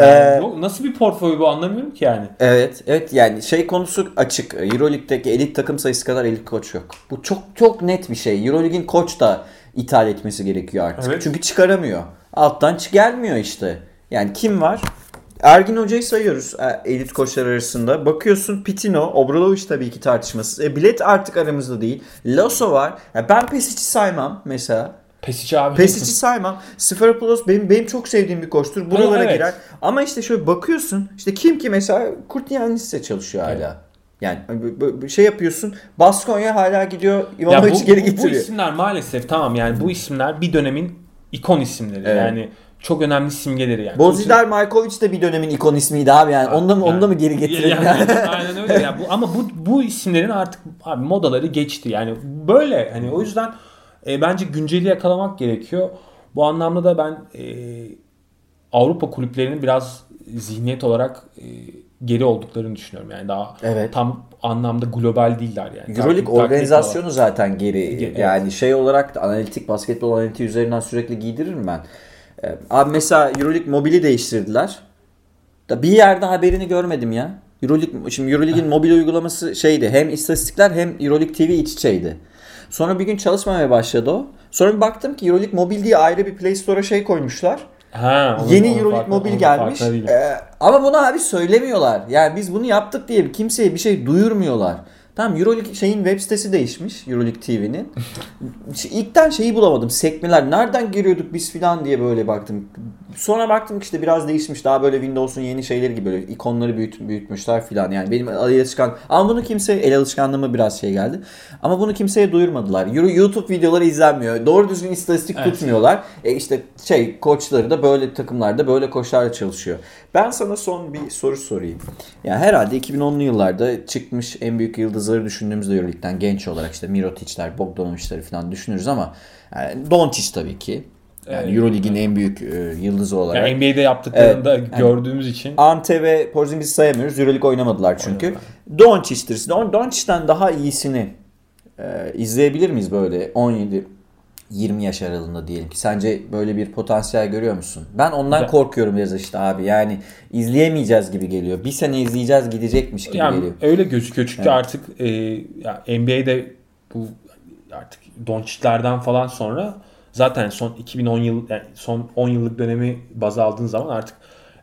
Yani yok, nasıl bir portföy bu anlamıyorum ki yani. Evet, evet yani şey konusu açık. Euroleague'deki elit takım sayısı kadar elit koç yok. Bu çok çok net bir şey. Euroleague'in koç da ithal etmesi gerekiyor artık. Evet. Çünkü çıkaramıyor. Alttan çık gelmiyor işte. Yani kim var? Ergin Hoca'yı sayıyoruz e, elit koçlar arasında. Bakıyorsun Pitino, Obradovic tabii ki tartışmasız. E, Bilet artık aramızda değil. Lasso var. Ya ben Pesic'i saymam mesela. Pesic abi. Pesic'i saymam. Sferopoulos benim benim çok sevdiğim bir koçtur. Buralara evet. girer. Ama işte şöyle bakıyorsun. işte kim ki mesela Kurtyanis'le çalışıyor hala. Yani bu şey yapıyorsun. Baskonya hala gidiyor. Ivanovic'i geri bu- bu getiriyor. isimler maalesef tamam yani bu isimler bir dönemin ikon isimleri. Evet. Yani çok önemli simgeleri yani. Bozidar Majkovic de bir dönemin ikon ismiydi abi yani. Onda mı, onda mı geri getirelim Yani, yani? aynen öyle. Ya bu, ama bu bu isimlerin artık abi modaları geçti. Yani böyle hani o yüzden e, bence günceli yakalamak gerekiyor. Bu anlamda da ben e, Avrupa kulüplerinin biraz zihniyet olarak e, geri olduklarını düşünüyorum. Yani daha Evet. tam anlamda global değiller yani. Euroleague organizasyonu zaten geri. Ge- Yani şey olarak da analitik, basketbol analitiği üzerinden sürekli giydiririm ben. Ee, Abi mesela Euroleague mobili değiştirdiler. Da bir yerde haberini görmedim ya. Euroleague, şimdi Euroleague'in mobil uygulaması şeydi. Hem istatistikler hem Euroleague TV iç içeydi. Sonra bir gün çalışmamaya başladı o. Sonra bir baktım ki Euroleague mobil diye ayrı bir Play Store'a şey koymuşlar. Ha, onun- Yeni Euroleague mobil onun gelmiş. Ee, ama bunu abi söylemiyorlar. Yani biz bunu yaptık diye kimseye bir şey duyurmuyorlar. Tamam Euroleague şeyin web sitesi değişmiş. Euroleague TV'nin. İlkten şeyi bulamadım. Sekmeler. Nereden giriyorduk biz filan diye böyle baktım. Sonra baktım ki işte biraz değişmiş. Daha böyle Windows'un yeni şeyleri gibi böyle ikonları büyüt, büyütmüşler filan. Yani benim el alışkan ama bunu kimse el alışkanlığıma biraz şey geldi. Ama bunu kimseye duyurmadılar. YouTube videoları izlenmiyor. Doğru düzgün istatistik Evet. tutmuyorlar. E işte şey koçları da böyle takımlarda böyle koçlarla çalışıyor. Ben sana son bir soru sorayım. Ya herhalde 2010'lu yıllarda çıkmış en büyük yıldızları düşündüğümüzde Euroleague'den genç olarak işte Mirotic'ler, Bogdanovic'leri falan düşünürüz ama yani Doncic tabii ki. Yani Evet. Euroleague'in en büyük e, yıldızı olarak. Yani NBA'de yaptıklarını da Evet, yani- gördüğümüz için Ante ve Porzingis'i sayamıyoruz. Euroleague oynamadılar çünkü. Doncic'tir. Don Doncic'ten daha iyisini e, izleyebilir miyiz böyle 17 20 yaş aralığında diyelim ki. Sence böyle bir potansiyel görüyor musun? Ben ondan Ya- korkuyorum biraz işte abi. Yani izleyemeyeceğiz gibi geliyor. Bir sene izleyeceğiz gidecekmiş gibi yani geliyor. öyle gözüküyor çünkü Evet. artık e, ya NBA'de bu artık Doncic'lerden falan sonra zaten son 2010 yıl yani son 10 yıllık dönemi baz aldığın zaman artık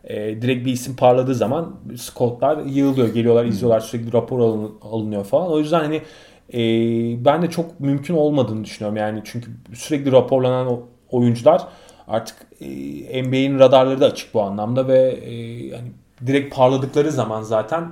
e, direkt bir isim parladığı zaman scoutlar yığılıyor, geliyorlar, izliyorlar, sürekli rapor alın- alınıyor falan. O yüzden hani e, ben de çok mümkün olmadığını düşünüyorum. Yani çünkü sürekli raporlanan oyuncular artık e, NBA'in radarları da açık bu anlamda ve e, yani direkt parladıkları zaman zaten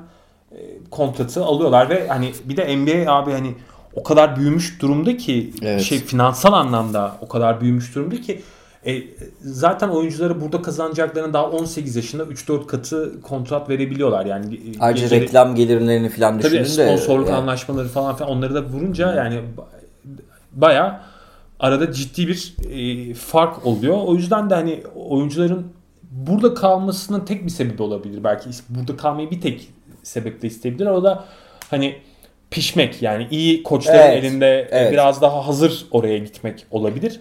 e, kontratı alıyorlar ve hani bir de NBA abi hani o kadar büyümüş durumda ki Evet. şey finansal anlamda o kadar büyümüş durumda ki e, zaten oyuncuları burada kazanacaklarını daha 18 yaşında 3-4 katı kontrat verebiliyorlar yani. e, Ayrıca geceli- reklam gelirlerini falan Tabii düşündüğünde sponsorluk yani- anlaşmaları falan filan onları da vurunca yani baya arada ciddi bir e, fark oluyor. O yüzden de hani oyuncuların burada kalmasının tek bir sebebi olabilir. Belki burada kalmayı bir tek sebeple isteyebilirler. O da hani pişmek yani iyi koçların Evet, elinde e, evet. biraz daha hazır oraya gitmek olabilir.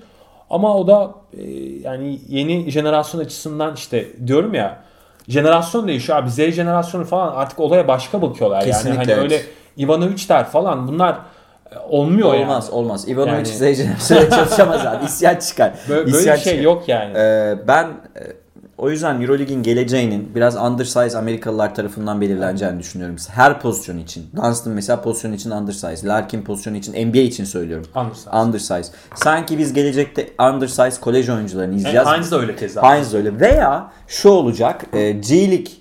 Ama o da e, yani yeni jenerasyon açısından işte diyorum ya jenerasyon değişiyor abi Z jenerasyonu falan artık olaya başka bakıyorlar Kesinlikle yani hani evet. öyle Ivanovic'ler falan bunlar e, olmuyor Olmaz yani. olmaz. Ivanovic Yani- Zeyce'ne çalışamaz abi. İsyan çıkar. Böyle, böyle İsyan bir şey çıkar. yok yani. Ee, ben e, o yüzden Euroleague'in geleceğinin biraz undersize Amerikalılar tarafından belirleneceğini düşünüyorum. Her pozisyon için. Dunstan mesela pozisyon için undersize. Larkin pozisyonu için NBA için söylüyorum. Undersize. Undersize. Sanki biz gelecekte undersize kolej oyuncularını izleyeceğiz. Yani Heinz de öyle keza. Heinz de öyle. Veya şu olacak. E, G League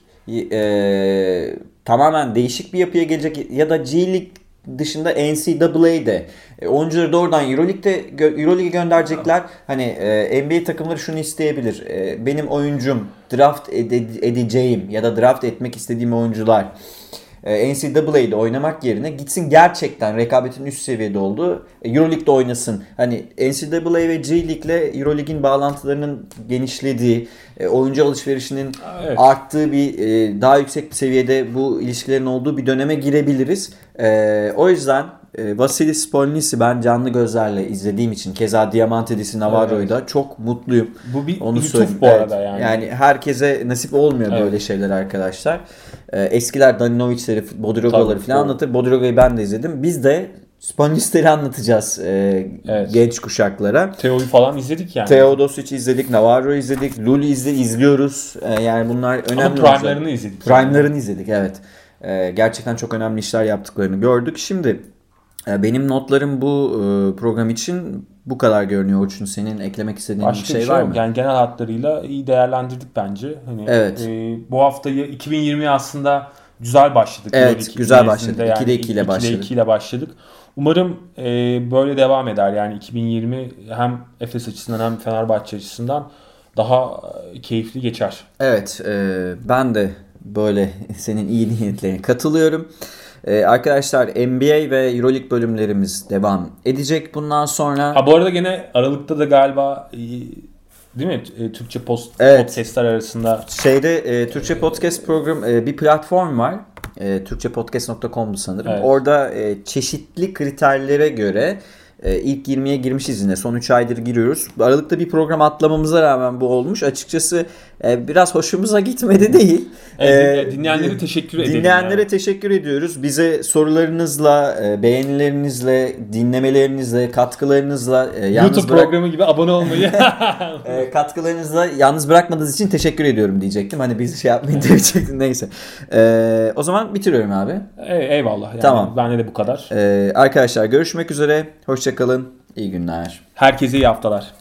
e, tamamen değişik bir yapıya gelecek ya da G League dışında NCAA'de e, oyuncuları doğrudan Euroleague'de Euroleague'e gönderecekler. Hani e, NBA takımları şunu isteyebilir. E, benim oyuncum draft ede- edeceğim ya da draft etmek istediğim oyuncular NCAA'de oynamak yerine gitsin gerçekten rekabetin üst seviyede olduğu e, Euroleague'de oynasın. Hani NCAA ve G League'le Euroleague'in bağlantılarının genişlediği, e, oyuncu alışverişinin Evet. arttığı bir e, daha yüksek bir seviyede bu ilişkilerin olduğu bir döneme girebiliriz. E, o yüzden e, Vasilis Spolnis'i ben canlı gözlerle izlediğim için keza Diamantidis'i Navarro'yu da çok mutluyum. Bu bir Onu lütuf söyleyeyim. bu Evet. arada yani. Yani herkese nasip olmuyor Evet. böyle şeyler arkadaşlar. Ee, eskiler Danilovic'leri, Bodirogo'ları Tabii, falan doğru. anlatır. Bodirogo'yu ben de izledim. Biz de Spongisleri anlatacağız e, Evet. genç kuşaklara. Teo'yu falan izledik yani. Teodosic izledik, Navarro izledik, Lul izle, izliyoruz. Ee, yani bunlar önemli. Ama prime'larını izledik. Prime'larını izledik evet. Ee, gerçekten çok önemli işler yaptıklarını gördük. Şimdi e, benim notlarım bu e, program için bu kadar görünüyor. Orçun senin eklemek istediğin Başka bir şey, bir şey var mı? Yani genel hatlarıyla iyi değerlendirdik bence. Hani Evet. e, bu haftayı 2020 aslında güzel başladık. Evet, Euroleague güzel başladık. 2'de 2 ile 2'de başladık. 2 ile başladık. Umarım e, böyle devam eder. Yani 2020 hem Efes açısından hem Fenerbahçe açısından daha e, keyifli geçer. Evet, e, ben de böyle senin iyi niyetlerine katılıyorum. E, arkadaşlar NBA ve EuroLeague bölümlerimiz devam edecek bundan sonra. Ha bu arada gene Aralık'ta da galiba e, değil mi? E, Türkçe post Evet. podcastler arasında Şeyde e, Türkçe Podcast program e, bir platform var. E, Türkçepodcast.com'du sanırım. Evet. Orada e, çeşitli kriterlere göre e, ilk 20'ye girmişiz yine. Son 3 aydır giriyoruz. Aralıkta bir program atlamamıza rağmen bu olmuş. Açıkçası e, biraz hoşumuza gitmedi değil. Evet, E, dinleyenlere teşekkür edelim Dinleyenlere yani. teşekkür ediyoruz. Bize sorularınızla, e, beğenilerinizle, dinlemelerinizle, katkılarınızla e, yalnız YouTube bırak- programı gibi abone olmayı. e, katkılarınızla yalnız bırakmadığınız için teşekkür ediyorum diyecektim. Hani bizi şey yapmayın diyecektim. Neyse. E, o zaman bitiriyorum abi. E, Eyvallah. Yani Tamam. Bende de bu kadar. E, arkadaşlar görüşmek üzere. Hoşçakalın. İyi günler. Herkese iyi haftalar.